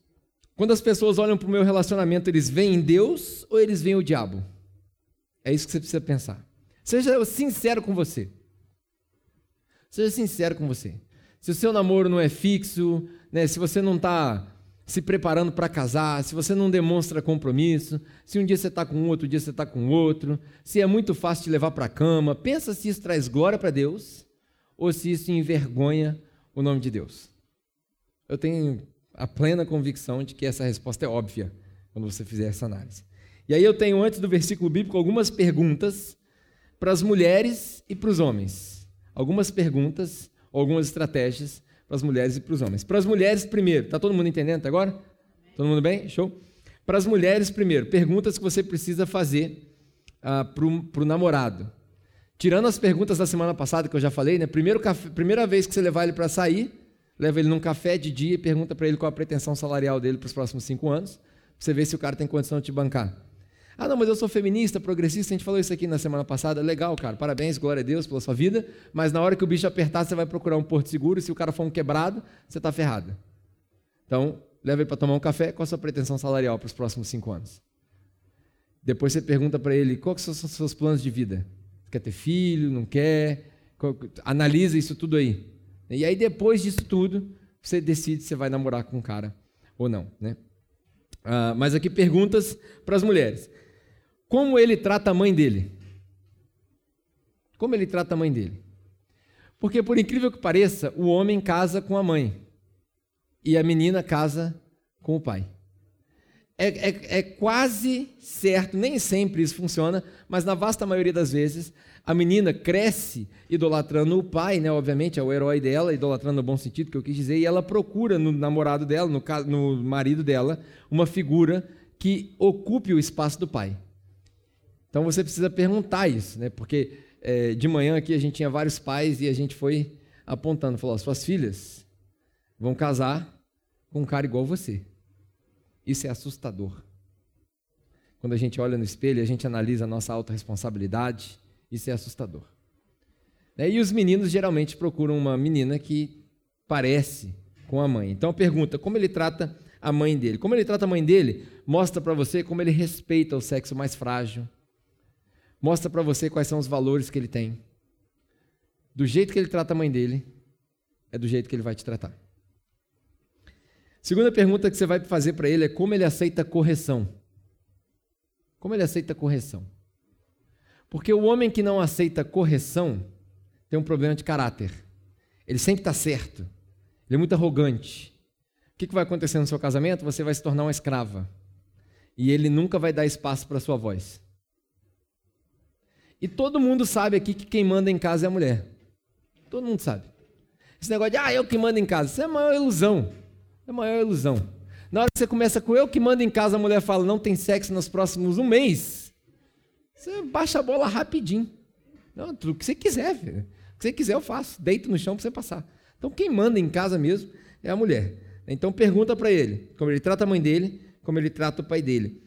Quando as pessoas olham para o meu relacionamento, eles veem Deus ou eles veem o diabo? É isso que você precisa pensar. Seja sincero com você. Seja sincero com você. Se o seu namoro não é fixo, né, se você não está se preparando para casar, se você não demonstra compromisso, se um dia você está com um, outro dia você está com outro, se é muito fácil te levar para a cama, pensa se isso traz glória para Deus ou se isso envergonha o nome de Deus. Eu tenho a plena convicção de que essa resposta é óbvia quando você fizer essa análise. E aí eu tenho, antes do versículo bíblico, algumas perguntas para as mulheres e para os homens. Algumas perguntas, algumas estratégias para as mulheres e para os homens. Para as mulheres, primeiro, está todo mundo entendendo até agora? Todo mundo bem? Show? Para as mulheres, primeiro, perguntas que você precisa fazer ah, para o namorado. Tirando as perguntas da semana passada que eu já falei, né? Primeiro café, primeira vez que você levar ele para sair, leva ele num café de dia e pergunta para ele qual a pretensão salarial dele para os próximos cinco anos, para você ver se o cara tem condição de te bancar. Ah, não, mas eu sou feminista, progressista, a gente falou isso aqui na semana passada. Legal, cara, parabéns, glória a Deus pela sua vida. Mas na hora que o bicho apertar, você vai procurar um porto seguro. Se o cara for um quebrado, você está ferrado. Então, leva ele para tomar um café. Qual a sua pretensão salarial para os próximos cinco anos? Depois você pergunta para ele quais são os seus planos de vida. Quer ter filho? Não quer? Analisa isso tudo aí. E aí, depois disso tudo, você decide se vai namorar com um cara ou não. Né? Ah, mas aqui perguntas para as mulheres. Como ele trata a mãe dele? Como ele trata a mãe dele? Porque, por incrível que pareça, o homem casa com a mãe e a menina casa com o pai. É, é, é, quase certo, nem sempre isso funciona, mas na vasta maioria das vezes, a menina cresce idolatrando o pai, né? Obviamente, é o herói dela, idolatrando no bom sentido que eu quis dizer, e ela procura no namorado dela, no, no marido dela, uma figura que ocupe o espaço do pai. Então você precisa perguntar isso, né? Porque é, de manhã aqui a gente tinha vários pais e a gente foi apontando, falou: suas filhas vão casar com um cara igual você. Isso é assustador. Quando a gente olha no espelho, a gente analisa a nossa autorresponsabilidade, isso é assustador. Né? E os meninos geralmente procuram uma menina que parece com a mãe. Então pergunta: como ele trata a mãe dele? Como ele trata a mãe dele, mostra para você como ele respeita o sexo mais frágil, mostra para você quais são os valores que ele tem. Do jeito que ele trata a mãe dele, é do jeito que ele vai te tratar. Segunda pergunta que você vai fazer para ele é como ele aceita correção. Como ele aceita correção? Porque o homem que não aceita correção tem um problema de caráter. Ele sempre está certo. Ele é muito arrogante. O que vai acontecer no seu casamento? Você vai se tornar uma escrava. E ele nunca vai dar espaço para a sua voz. E todo mundo sabe aqui que quem manda em casa é a mulher. Todo mundo sabe. Esse negócio de, ah, eu que mando em casa, isso é a maior ilusão. É a maior ilusão. Na hora que você começa com eu que mando em casa, a mulher fala, não tem sexo nos próximos um mês. Você baixa a bola rapidinho. Não, tudo que você quiser, filho. O que você quiser eu faço. Deito no chão para você passar. Então quem manda em casa mesmo é a mulher. Então pergunta para ele como ele trata a mãe dele, como ele trata o pai dele.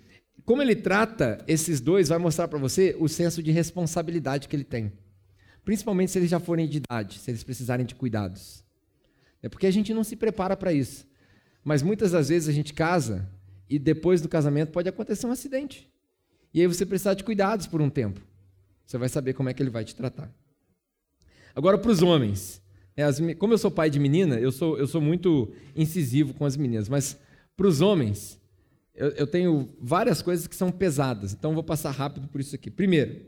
Como ele trata esses dois vai mostrar para você o senso de responsabilidade que ele tem. Principalmente se eles já forem de idade, se eles precisarem de cuidados. É porque a gente não se prepara para isso. Mas muitas das vezes a gente casa e depois do casamento pode acontecer um acidente. E aí você precisa de cuidados por um tempo. Você vai saber como é que ele vai te tratar. Agora para os homens. É, as, como eu sou pai de menina, eu sou, eu sou muito incisivo com as meninas. Mas para os homens, eu, eu tenho várias coisas que são pesadas, então vou passar rápido por isso aqui. Primeiro,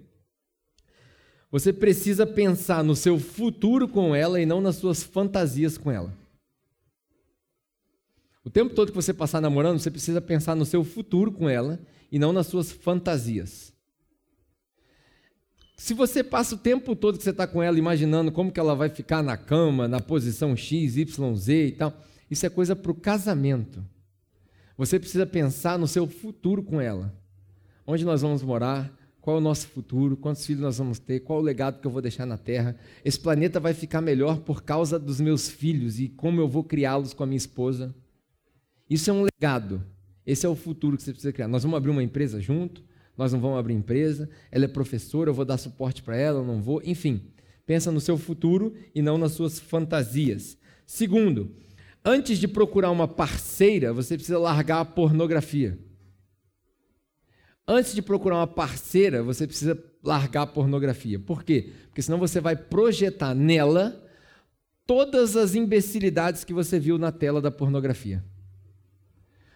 você precisa pensar no seu futuro com ela e não nas suas fantasias com ela. O tempo todo que você passar namorando, você precisa pensar no seu futuro com ela e não nas suas fantasias. Se você passa o tempo todo que você está com ela imaginando como que ela vai ficar na cama, na posição X, Y, Z e tal, isso é coisa para o casamento. Você precisa pensar no seu futuro com ela. Onde nós vamos morar, qual é o nosso futuro, quantos filhos nós vamos ter, qual é o legado que eu vou deixar na terra. Esse planeta vai ficar melhor por causa dos meus filhos e como eu vou criá-los com a minha esposa. Isso é um legado. Esse é o futuro que você precisa criar. Nós vamos abrir uma empresa junto, nós não vamos abrir empresa, ela é professora, eu vou dar suporte para ela, eu não vou, enfim. Pensa no seu futuro e não nas suas fantasias. Segundo, antes de procurar uma parceira, você precisa largar a pornografia. Antes de procurar uma parceira, você precisa largar a pornografia. Por quê? Porque senão você vai projetar nela todas as imbecilidades que você viu na tela da pornografia.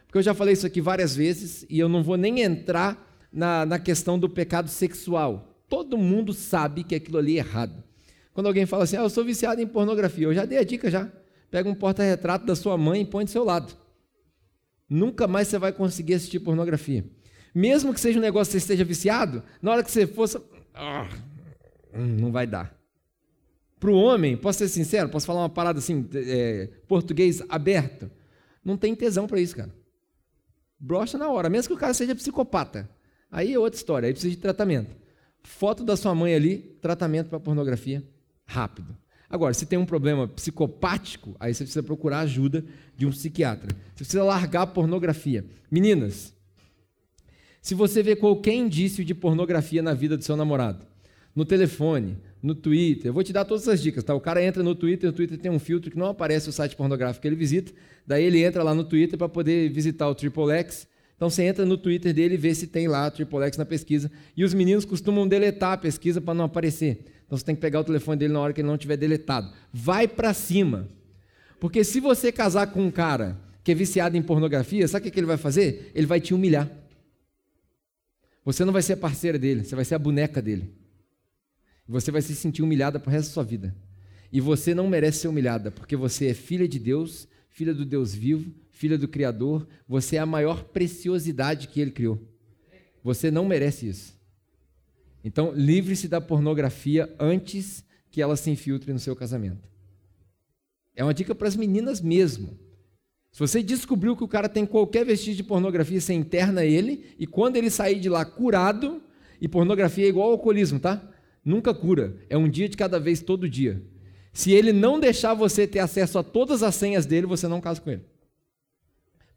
Porque eu já falei isso aqui várias vezes e eu não vou nem entrar na, na questão do pecado sexual. Todo mundo sabe que aquilo ali é errado. Quando alguém fala assim, ah, eu sou viciado em pornografia, eu já dei a dica já. Pega um porta-retrato da sua mãe e põe do seu lado. Nunca mais você vai conseguir assistir pornografia. Mesmo que seja um negócio que você esteja viciado, na hora que você fosse. Ah, não vai dar. Para o homem, posso ser sincero, posso falar uma parada assim, é, português aberto. Não tem tesão para isso, cara. Brocha na hora, mesmo que o cara seja psicopata. Aí é outra história, aí precisa de tratamento. Foto da sua mãe ali, tratamento para pornografia, rápido. Agora, se tem um problema psicopático, aí você precisa procurar ajuda de um psiquiatra. Você precisa largar a pornografia. Meninas, se você vê qualquer indício de pornografia na vida do seu namorado, no telefone, no Twitter, eu vou te dar todas as dicas, tá? O cara entra no Twitter, o Twitter tem um filtro que não aparece o site pornográfico que ele visita, daí ele entra lá no Twitter para poder visitar o Triple X. Então você entra no Twitter dele e vê se tem lá Triple X na pesquisa. E os meninos costumam deletar a pesquisa para não aparecer. Então você tem que pegar o telefone dele na hora que ele não tiver deletado. Vai para cima. Porque se você casar com um cara que é viciado em pornografia, sabe o que ele vai fazer? Ele vai te humilhar. Você não vai ser a parceira dele, você vai ser a boneca dele. Você vai se sentir humilhada o resto da sua vida. E você não merece ser humilhada, porque você é filha de Deus, filha do Deus vivo, filha do Criador. Você é a maior preciosidade que ele criou. Você não merece isso. Então, livre-se da pornografia antes que ela se infiltre no seu casamento. É uma dica para as meninas mesmo. Se você descobriu que o cara tem qualquer vestígio de pornografia, você interna ele, e quando ele sair de lá curado, e pornografia é igual ao alcoolismo, tá? Nunca cura, é um dia de cada vez, todo dia. Se ele não deixar você ter acesso a todas as senhas dele, você não casa com ele.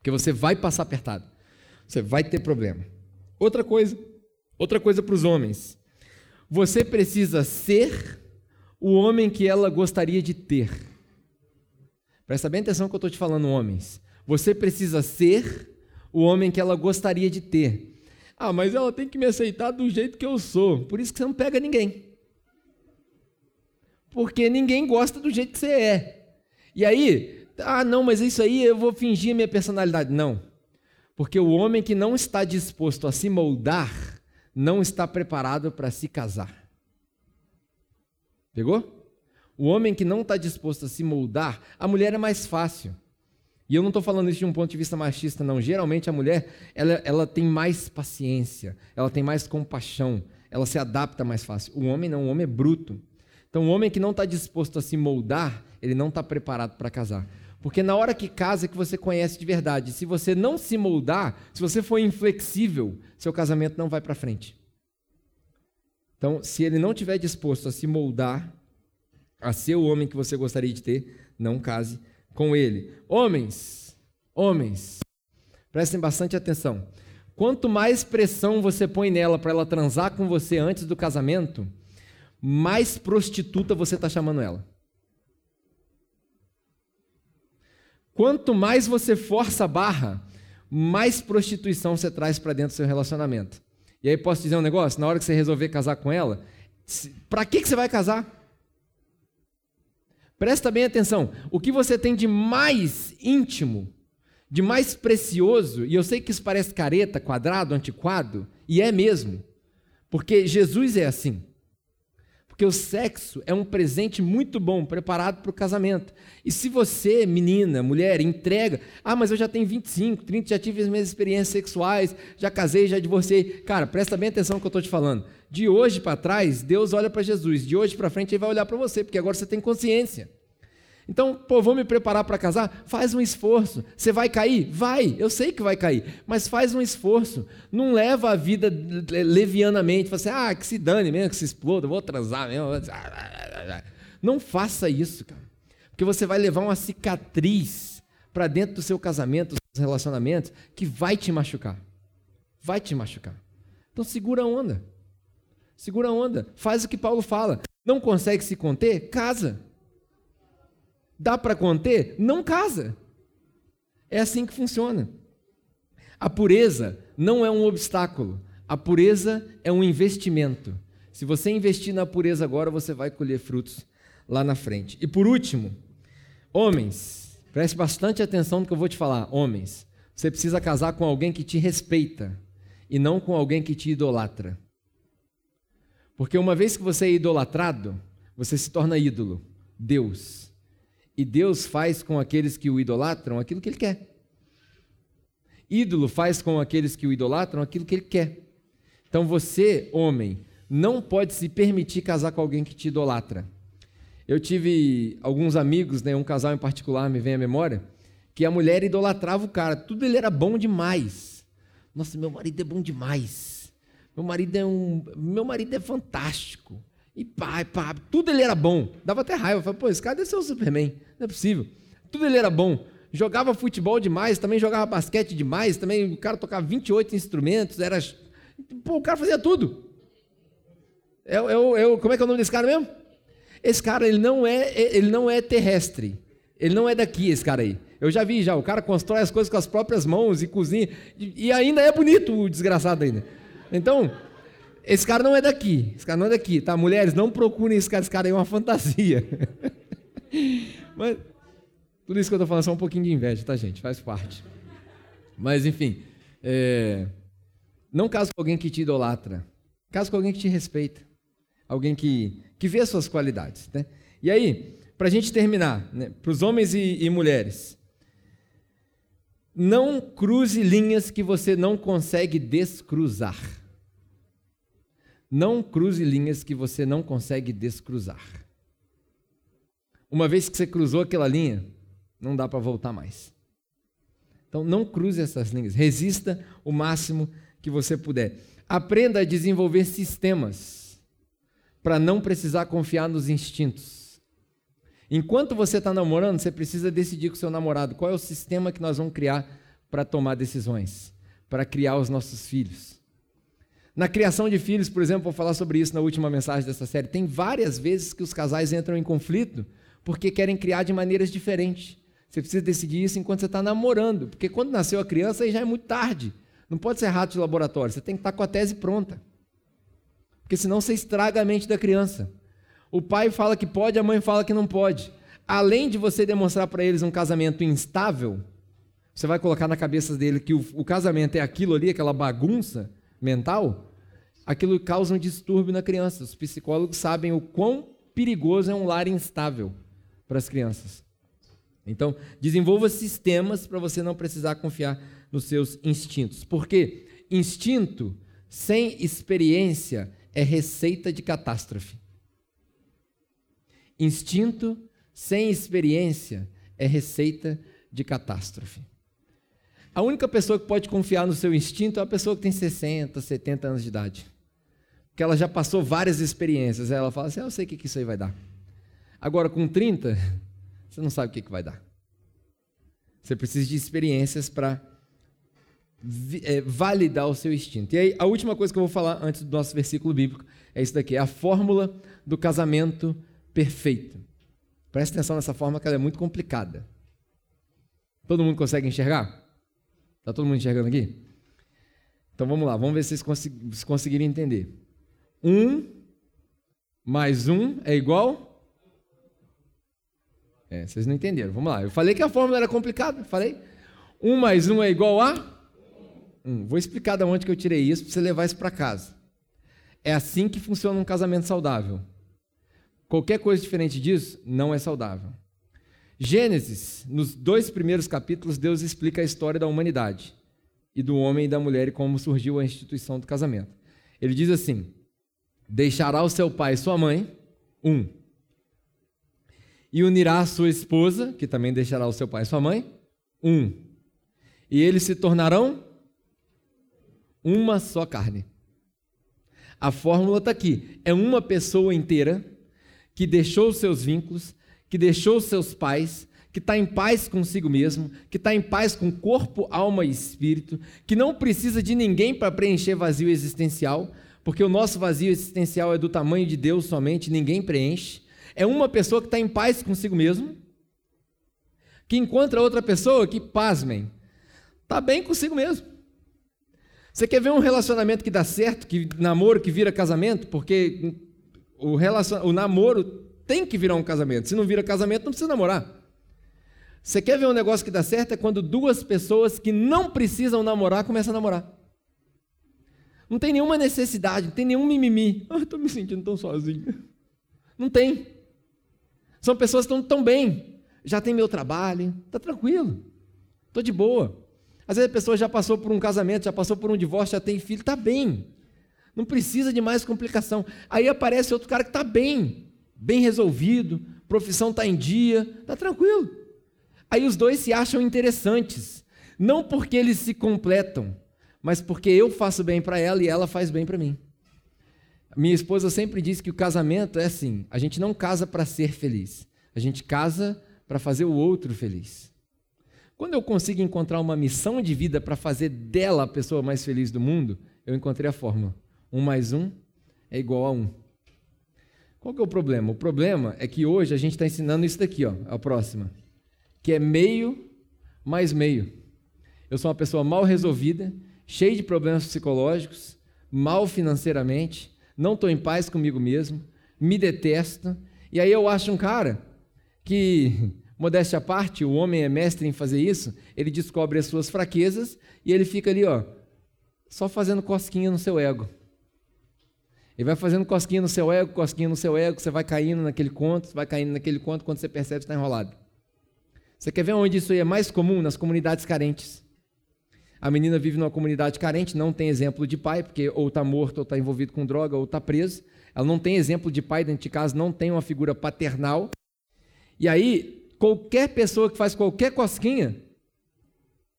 Porque você vai passar apertado. Você vai ter problema. Outra coisa, outra coisa para os homens. Você precisa ser o homem que ela gostaria de ter. Presta bem atenção que eu estou te falando, homens. Você precisa ser o homem que ela gostaria de ter. Ah, mas ela tem que me aceitar do jeito que eu sou. Por isso que você não pega ninguém. Porque ninguém gosta do jeito que você é. E aí, ah, não, mas isso aí eu vou fingir minha personalidade. Não. Porque o homem que não está disposto a se moldar não está preparado para se casar. Pegou? O homem que não está disposto a se moldar, a mulher é mais fácil. E eu não estou falando isso de um ponto de vista machista, não. Geralmente a mulher ela, ela tem mais paciência, ela tem mais compaixão, ela se adapta mais fácil. O homem não, o homem é bruto. Então o homem que não está disposto a se moldar, ele não está preparado para casar. Porque na hora que casa é que você conhece de verdade. Se você não se moldar, se você for inflexível, seu casamento não vai para frente. Então, se ele não estiver disposto a se moldar, a ser o homem que você gostaria de ter, não case com ele. Homens, homens, prestem bastante atenção. Quanto mais pressão você põe nela para ela transar com você antes do casamento, mais prostituta você está chamando ela. Quanto mais você força a barra, mais prostituição você traz para dentro do seu relacionamento. E aí posso dizer um negócio? Na hora que você resolver casar com ela, para que, que você vai casar? Presta bem atenção. O que você tem de mais íntimo, de mais precioso, e eu sei que isso parece careta, quadrado, antiquado, e é mesmo, porque Jesus é assim. Porque o sexo é um presente muito bom, preparado para o casamento. E se você, menina, mulher, entrega, ah, mas eu já tenho 25, 30, já tive as minhas experiências sexuais, já casei, já divorciei. Cara, presta bem atenção no que eu estou te falando. De hoje para trás, Deus olha para Jesus. De hoje para frente, Ele vai olhar para você, porque agora você tem consciência. Então, pô, vou me preparar para casar? Faz um esforço. Você vai cair? Vai, eu sei que vai cair, mas faz um esforço. Não leva a vida levianamente, fala assim, ah, que se dane mesmo, que se exploda, vou transar mesmo. Não faça isso, cara. Porque você vai levar uma cicatriz para dentro do seu casamento, dos seus relacionamentos, que vai te machucar. Vai te machucar. Então segura a onda. Segura a onda. Faz o que Paulo fala. Não consegue se conter? Casa. Dá para conter? Não casa. É assim que funciona. A pureza não é um obstáculo. A pureza é um investimento. Se você investir na pureza agora, você vai colher frutos lá na frente. E por último, homens, preste bastante atenção no que eu vou te falar. Homens, você precisa casar com alguém que te respeita e não com alguém que te idolatra. Porque uma vez que você é idolatrado, você se torna ídolo, Deus. E Deus faz com aqueles que o idolatram aquilo que ele quer. Ídolo faz com aqueles que o idolatram aquilo que ele quer. Então você, homem, não pode se permitir casar com alguém que te idolatra. Eu tive alguns amigos, né, um casal em particular me vem à memória, que a mulher idolatrava o cara, tudo ele era bom demais. Nossa, meu marido é bom demais. Meu marido é um, meu marido é fantástico. E pá, pá, tudo ele era bom. Dava até raiva. Eu falei, pô, esse cara deve ser o Superman. Não é possível. Tudo ele era bom. Jogava futebol demais, também jogava basquete demais, também o cara tocava 28 instrumentos, era. Pô, o cara fazia tudo. É, é, é, como é que é o nome desse cara mesmo? Esse cara, ele não é, ele não é terrestre. Ele não é daqui, esse cara aí. Eu já vi já, o cara constrói as coisas com as próprias mãos e cozinha, e, e ainda é bonito o desgraçado ainda. Então, esse cara não é daqui. Esse cara não é daqui, tá? Mulheres, não procurem esse cara. Esse cara aí é uma fantasia. Mas tudo isso que eu estou falando é só um pouquinho de inveja, tá, gente? Faz parte. Mas, enfim. É... Não caso com alguém que te idolatra. Caso com alguém que te respeita. Alguém que, que vê as suas qualidades. Né? E aí, para a gente terminar, né? para os homens e, e mulheres. Não cruze linhas que você não consegue descruzar. Não cruze linhas que você não consegue descruzar. Uma vez que você cruzou aquela linha, não dá para voltar mais. Então, não cruze essas linhas. Resista o máximo que você puder. Aprenda a desenvolver sistemas para não precisar confiar nos instintos. Enquanto você está namorando, você precisa decidir com seu namorado qual é o sistema que nós vamos criar para tomar decisões, para criar os nossos filhos. Na criação de filhos, por exemplo, vou falar sobre isso na última mensagem dessa série. Tem várias vezes que os casais entram em conflito porque querem criar de maneiras diferentes. Você precisa decidir isso enquanto você está namorando, porque quando nasceu a criança aí já é muito tarde. Não pode ser rato de laboratório, você tem que estar tá com a tese pronta. Porque senão você estraga a mente da criança. O pai fala que pode, a mãe fala que não pode. Além de você demonstrar para eles um casamento instável, você vai colocar na cabeça dele que o, o casamento é aquilo ali, aquela bagunça mental, aquilo causa um distúrbio na criança. Os psicólogos sabem o quão perigoso é um lar instável para as crianças. Então, desenvolva sistemas para você não precisar confiar nos seus instintos. Porque instinto sem experiência é receita de catástrofe. Instinto sem experiência é receita de catástrofe. A única pessoa que pode confiar no seu instinto é a pessoa que tem 60, 70 anos de idade que ela já passou várias experiências. Ela fala assim: ah, Eu sei o que isso aí vai dar. Agora, com 30, você não sabe o que vai dar. Você precisa de experiências para é, validar o seu instinto. E aí, a última coisa que eu vou falar antes do nosso versículo bíblico é isso daqui: é a fórmula do casamento perfeito. Preste atenção nessa fórmula que ela é muito complicada. Todo mundo consegue enxergar? Está todo mundo enxergando aqui? Então vamos lá, vamos ver se vocês conseguirem entender. 1 mais 1 é igual? É, vocês não entenderam. Vamos lá. Eu falei que a fórmula era complicada. Falei. 1 mais 1 é igual a? 1. Vou explicar de onde que eu tirei isso para você levar isso para casa. É assim que funciona um casamento saudável. Qualquer coisa diferente disso não é saudável. Gênesis, nos dois primeiros capítulos, Deus explica a história da humanidade e do homem e da mulher e como surgiu a instituição do casamento. Ele diz assim: Deixará o seu pai e sua mãe, um. E unirá a sua esposa, que também deixará o seu pai e sua mãe, um. E eles se tornarão uma só carne. A fórmula está aqui. É uma pessoa inteira que deixou seus vínculos, que deixou seus pais, que está em paz consigo mesmo, que está em paz com corpo, alma e espírito, que não precisa de ninguém para preencher vazio existencial, porque o nosso vazio existencial é do tamanho de Deus somente, ninguém preenche. É uma pessoa que está em paz consigo mesmo, que encontra outra pessoa que, pasmem, está bem consigo mesmo. Você quer ver um relacionamento que dá certo, que namoro que vira casamento? Porque o, relacion... o namoro tem que virar um casamento. Se não vira casamento, não precisa namorar. Você quer ver um negócio que dá certo? É quando duas pessoas que não precisam namorar começam a namorar. Não tem nenhuma necessidade, não tem nenhum mimimi. Ah, estou me sentindo tão sozinho. Não tem. São pessoas que estão tão bem. Já tem meu trabalho, está tranquilo. Estou de boa. Às vezes a pessoa já passou por um casamento, já passou por um divórcio, já tem filho, está bem. Não precisa de mais complicação. Aí aparece outro cara que está bem, bem resolvido, profissão está em dia, está tranquilo. Aí os dois se acham interessantes. Não porque eles se completam, mas porque eu faço bem para ela e ela faz bem para mim. Minha esposa sempre diz que o casamento é assim: a gente não casa para ser feliz, a gente casa para fazer o outro feliz. Quando eu consigo encontrar uma missão de vida para fazer dela a pessoa mais feliz do mundo, eu encontrei a fórmula. Um mais um é igual a um. Qual que é o problema? O problema é que hoje a gente está ensinando isso daqui, ó, a próxima, que é meio mais meio. Eu sou uma pessoa mal resolvida, cheio de problemas psicológicos, mal financeiramente, não estou em paz comigo mesmo, me detesto, e aí eu acho um cara que, modéstia à parte, o homem é mestre em fazer isso, ele descobre as suas fraquezas e ele fica ali, ó, só fazendo cosquinha no seu ego. Ele vai fazendo cosquinha no seu ego, cosquinha no seu ego, você vai caindo naquele conto, vai caindo naquele conto, quando você percebe que está enrolado. Você quer ver onde isso é mais comum? Nas comunidades carentes. A menina vive numa comunidade carente, não tem exemplo de pai, porque ou está morto, ou está envolvido com droga, ou está preso. Ela não tem exemplo de pai dentro de casa, não tem uma figura paternal. E aí, qualquer pessoa que faz qualquer cosquinha,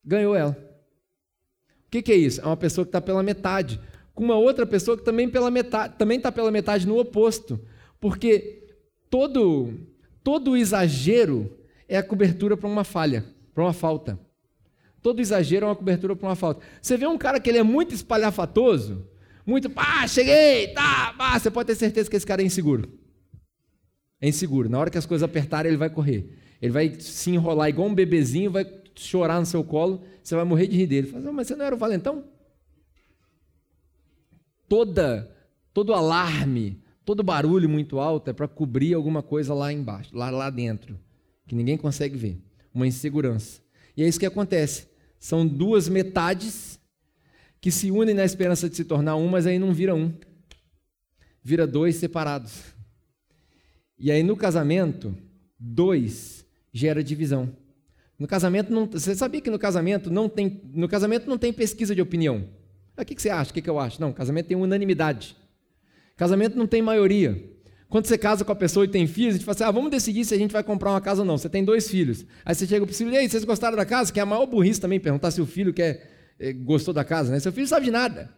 ganhou ela. O que, que é isso? É uma pessoa que está pela metade, com uma outra pessoa que também pela metade, também está pela metade no oposto. Porque todo, todo exagero é a cobertura para uma falha, para uma falta. Todo exagero é uma cobertura para uma falta. Você vê um cara que ele é muito espalhafatoso, muito, pá, cheguei, tá, pá, você pode ter certeza que esse cara é inseguro. É inseguro. Na hora que as coisas apertarem, ele vai correr. Ele vai se enrolar igual um bebezinho, vai chorar no seu colo, você vai morrer de rir dele. Fala, mas você não era o valentão? Toda, todo alarme, todo barulho muito alto é para cobrir alguma coisa lá embaixo, lá, lá dentro, que ninguém consegue ver. Uma insegurança. E é isso que acontece. São duas metades que se unem na esperança de se tornar um, mas aí não vira um. Vira dois separados. E aí no casamento, dois gera divisão. No casamento não, você sabia que no casamento não tem, no casamento não tem pesquisa de opinião. O que você acha? O que eu acho? Não, casamento tem unanimidade. Casamento não tem maioria. Quando você casa com a pessoa e tem filhos, a gente fala assim: ah, vamos decidir se a gente vai comprar uma casa ou não. Você tem dois filhos. Aí você chega para o filho, e aí, vocês gostaram da casa? Que é a maior burrice também perguntar se o filho quer, eh, gostou da casa. Né? Seu filho sabe de nada.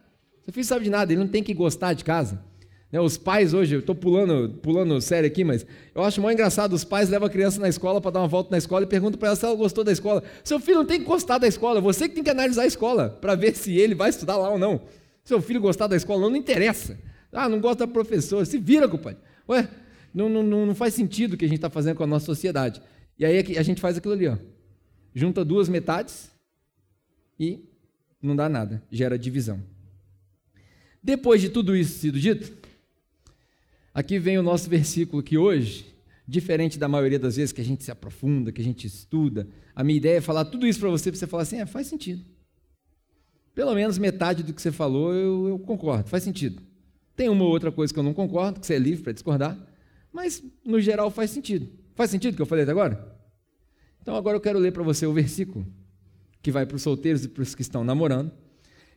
Seu filho sabe de nada, ele não tem que gostar de casa. Né? Os pais hoje, eu estou pulando, pulando sério aqui, mas eu acho mais engraçado: os pais levam a criança na escola para dar uma volta na escola e perguntam para ela se ela gostou da escola. Seu filho não tem que gostar da escola, você que tem que analisar a escola para ver se ele vai estudar lá ou não. Seu filho gostar da escola não, não interessa. Ah, não gosta da professora, se vira, compadre. Ué, não, não, não faz sentido o que a gente está fazendo com a nossa sociedade. E aí a gente faz aquilo ali, ó. Junta duas metades e não dá nada, gera divisão. Depois de tudo isso sido dito, aqui vem o nosso versículo que hoje, diferente da maioria das vezes que a gente se aprofunda, que a gente estuda, a minha ideia é falar tudo isso para você, para você falar assim, é, faz sentido. Pelo menos metade do que você falou eu, eu concordo, faz sentido. Tem uma ou outra coisa que eu não concordo, que você é livre para discordar, mas no geral faz sentido. Faz sentido o que eu falei até agora? Então agora eu quero ler para você o versículo que vai para os solteiros e para os que estão namorando,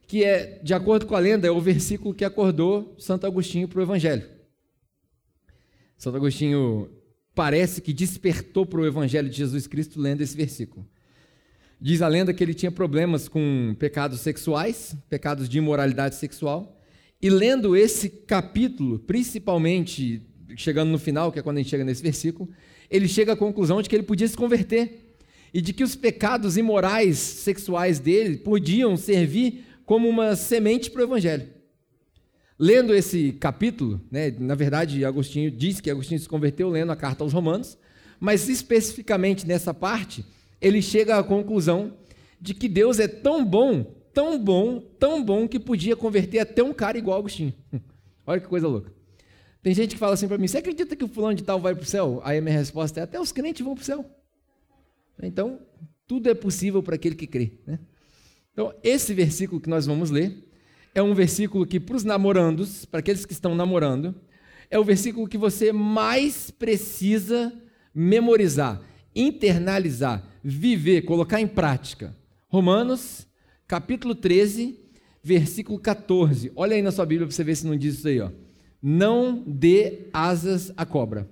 que é, de acordo com a lenda, é o versículo que acordou Santo Agostinho para o Evangelho. Santo Agostinho parece que despertou para o Evangelho de Jesus Cristo lendo esse versículo. Diz a lenda que ele tinha problemas com pecados sexuais, pecados de imoralidade sexual, e lendo esse capítulo, principalmente chegando no final, que é quando a gente chega nesse versículo, ele chega à conclusão de que ele podia se converter e de que os pecados imorais sexuais dele podiam servir como uma semente para o Evangelho. Lendo esse capítulo, né, na verdade, Agostinho diz que Agostinho se converteu lendo a carta aos Romanos, mas especificamente nessa parte, ele chega à conclusão de que Deus é tão bom, tão bom, tão bom que podia converter até um cara igual Agostinho. Olha que coisa louca. Tem gente que fala assim para mim: você acredita que o fulano de tal vai para o céu? Aí a minha resposta é: até os crentes vão para o céu. Então, tudo é possível para aquele que crê. Né? Então, esse versículo que nós vamos ler é um versículo que, para os namorandos, para aqueles que estão namorando, é o versículo que você mais precisa memorizar, internalizar, viver, colocar em prática. Romanos, capítulo 13, versículo 14. Olha aí na sua Bíblia para você ver se não diz isso aí. Ó. Não dê asas à cobra.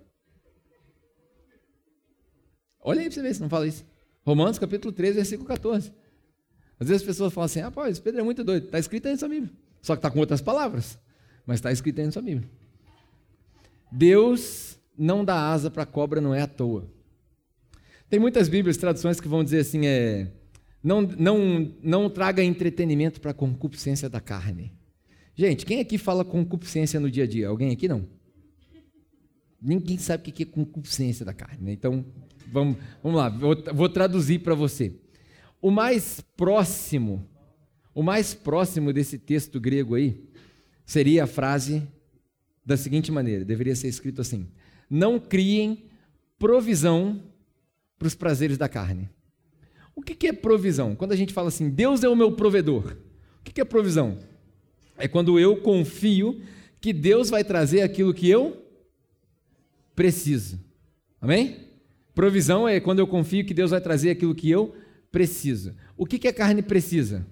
Olha aí para você ver se não fala isso. Romanos, capítulo 13, versículo 14. Às vezes as pessoas falam assim: ah, pô, esse Pedro é muito doido. Está escrito aí na sua Bíblia. Só que está com outras palavras, mas está escrito aí na sua Bíblia. Deus não dá asa para a cobra, não é à toa. Tem muitas Bíblias, traduções que vão dizer assim: é, não, não, não traga entretenimento para a concupiscência da carne. Gente, quem aqui fala concupiscência no dia a dia? Alguém aqui não? Ninguém sabe o que é concupiscência da carne. Né? Então, vamos, vamos lá, vou, vou traduzir para você. O mais próximo, o mais próximo desse texto grego aí, seria a frase da seguinte maneira: deveria ser escrito assim: Não criem provisão para os prazeres da carne. O que é provisão? Quando a gente fala assim, Deus é o meu provedor. O que é provisão? É quando eu confio que Deus vai trazer aquilo que eu preciso. Amém? Provisão é quando eu confio que Deus vai trazer aquilo que eu precisa. O que a carne precisa?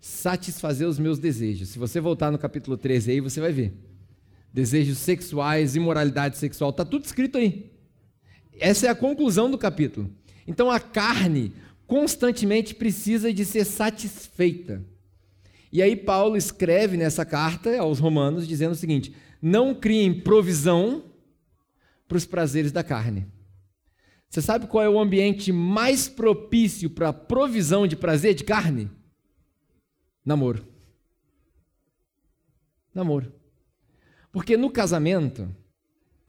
Satisfazer os meus desejos. Se você voltar no capítulo 13 aí, você vai ver. Desejos sexuais, imoralidade sexual, está tudo escrito aí. Essa é a conclusão do capítulo. Então a carne constantemente precisa de ser satisfeita. E aí Paulo escreve nessa carta aos Romanos dizendo o seguinte: não criem provisão para os prazeres da carne. Você sabe qual é o ambiente mais propício para a provisão de prazer de carne? Namoro. Namoro. Porque no casamento,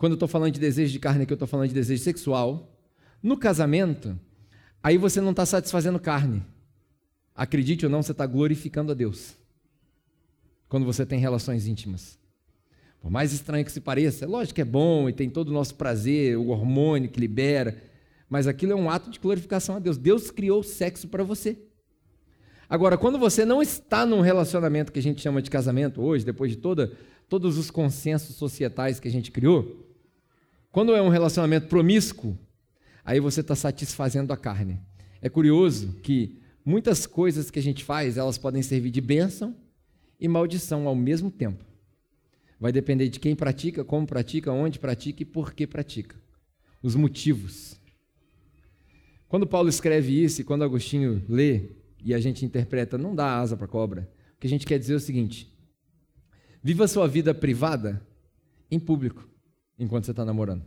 quando eu estou falando de desejo de carne aqui, eu estou falando de desejo sexual. No casamento, aí você não está satisfazendo carne. Acredite ou não, você está glorificando a Deus. Quando você tem relações íntimas. Por mais estranho que se pareça, é lógico que é bom e tem todo o nosso prazer, o hormônio que libera mas aquilo é um ato de glorificação a Deus. Deus criou o sexo para você. Agora, quando você não está num relacionamento que a gente chama de casamento hoje, depois de toda, todos os consensos societais que a gente criou, quando é um relacionamento promíscuo, aí você está satisfazendo a carne. É curioso que muitas coisas que a gente faz, elas podem servir de bênção e maldição ao mesmo tempo. Vai depender de quem pratica, como pratica, onde pratica e por que pratica. Os motivos. Quando Paulo escreve isso e quando Agostinho lê e a gente interpreta, não dá asa para cobra, o que a gente quer dizer é o seguinte: viva sua vida privada em público enquanto você está namorando.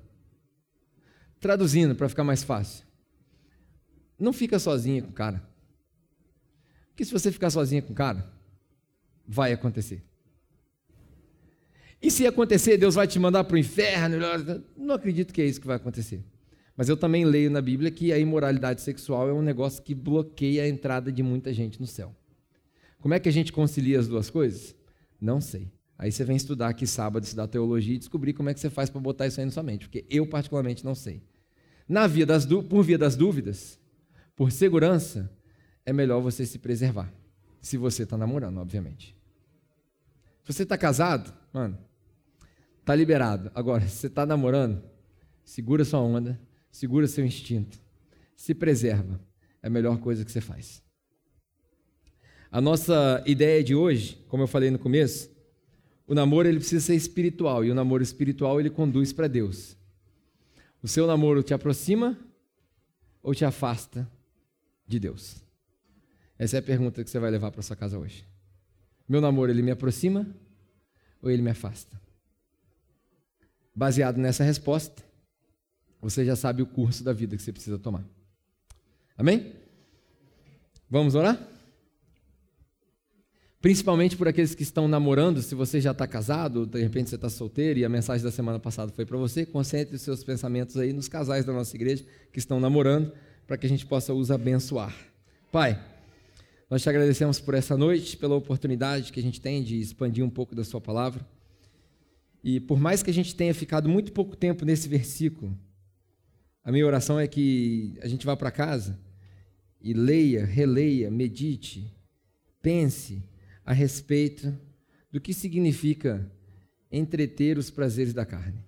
Traduzindo para ficar mais fácil, não fica sozinha com o cara. Porque se você ficar sozinha com o cara, vai acontecer. E se acontecer, Deus vai te mandar para o inferno? Não acredito que é isso que vai acontecer. Mas eu também leio na Bíblia que a imoralidade sexual é um negócio que bloqueia a entrada de muita gente no céu. Como é que a gente concilia as duas coisas? Não sei. Aí você vem estudar aqui sábado, estudar teologia e descobrir como é que você faz para botar isso aí na sua mente, porque eu particularmente não sei. Na via das por via das dúvidas, por segurança, é melhor você se preservar. Se você está namorando, obviamente. Se você está casado, mano, tá liberado. Agora, se você está namorando, segura sua onda, segura seu instinto, se preserva. É a melhor coisa que você faz. A nossa ideia de hoje, como eu falei no começo, o namoro ele precisa ser espiritual e o namoro espiritual ele conduz para Deus. O seu namoro te aproxima ou te afasta de Deus? Essa é a pergunta que você vai levar para sua casa hoje. Meu namoro ele me aproxima ou ele me afasta? Baseado nessa resposta, você já sabe o curso da vida que você precisa tomar. Amém? Vamos orar? Principalmente por aqueles que estão namorando, se você já está casado, de repente você está solteiro e a mensagem da semana passada foi para você, concentre os seus pensamentos aí nos casais da nossa igreja que estão namorando, para que a gente possa os abençoar. Pai, nós te agradecemos por essa noite, pela oportunidade que a gente tem de expandir um pouco da Sua palavra. E por mais que a gente tenha ficado muito pouco tempo nesse versículo, a minha oração é que a gente vá para casa e leia, releia, medite, pense a respeito do que significa entreter os prazeres da carne.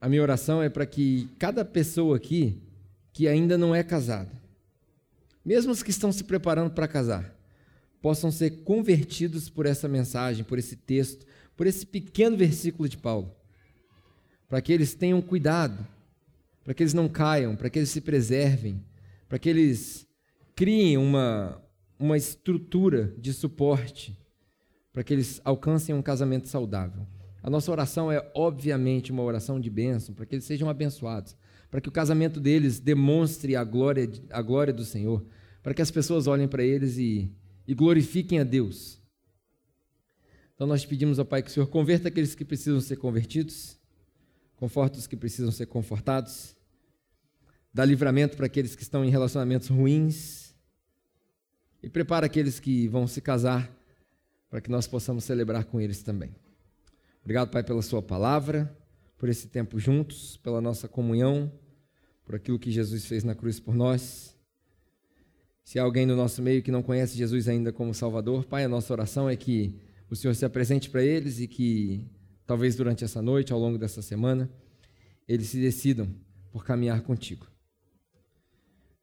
A minha oração é para que cada pessoa aqui que ainda não é casada, mesmo os que estão se preparando para casar, possam ser convertidos por essa mensagem, por esse texto, por esse pequeno versículo de Paulo. Para que eles tenham cuidado, para que eles não caiam, para que eles se preservem, para que eles criem uma, uma estrutura de suporte para que eles alcancem um casamento saudável. A nossa oração é, obviamente, uma oração de bênção, para que eles sejam abençoados, para que o casamento deles demonstre a glória, a glória do Senhor, para que as pessoas olhem para eles e, e glorifiquem a Deus. Então nós pedimos ao Pai que o Senhor converta aqueles que precisam ser convertidos, conforta os que precisam ser confortados, dá livramento para aqueles que estão em relacionamentos ruins, e prepara aqueles que vão se casar para que nós possamos celebrar com eles também. Obrigado, Pai, pela Sua palavra, por esse tempo juntos, pela nossa comunhão, por aquilo que Jesus fez na cruz por nós. Se há alguém no nosso meio que não conhece Jesus ainda como Salvador, Pai, a nossa oração é que o Senhor se apresente para eles e que, talvez durante essa noite, ao longo dessa semana, eles se decidam por caminhar contigo.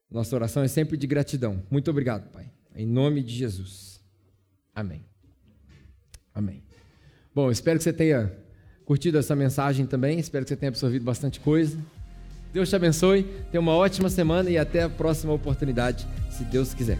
Nossa oração é sempre de gratidão. Muito obrigado, Pai. Em nome de Jesus. Amém. Amém. Bom, espero que você tenha curtido essa mensagem também. Espero que você tenha absorvido bastante coisa. Deus te abençoe. Tenha uma ótima semana e até a próxima oportunidade, se Deus quiser.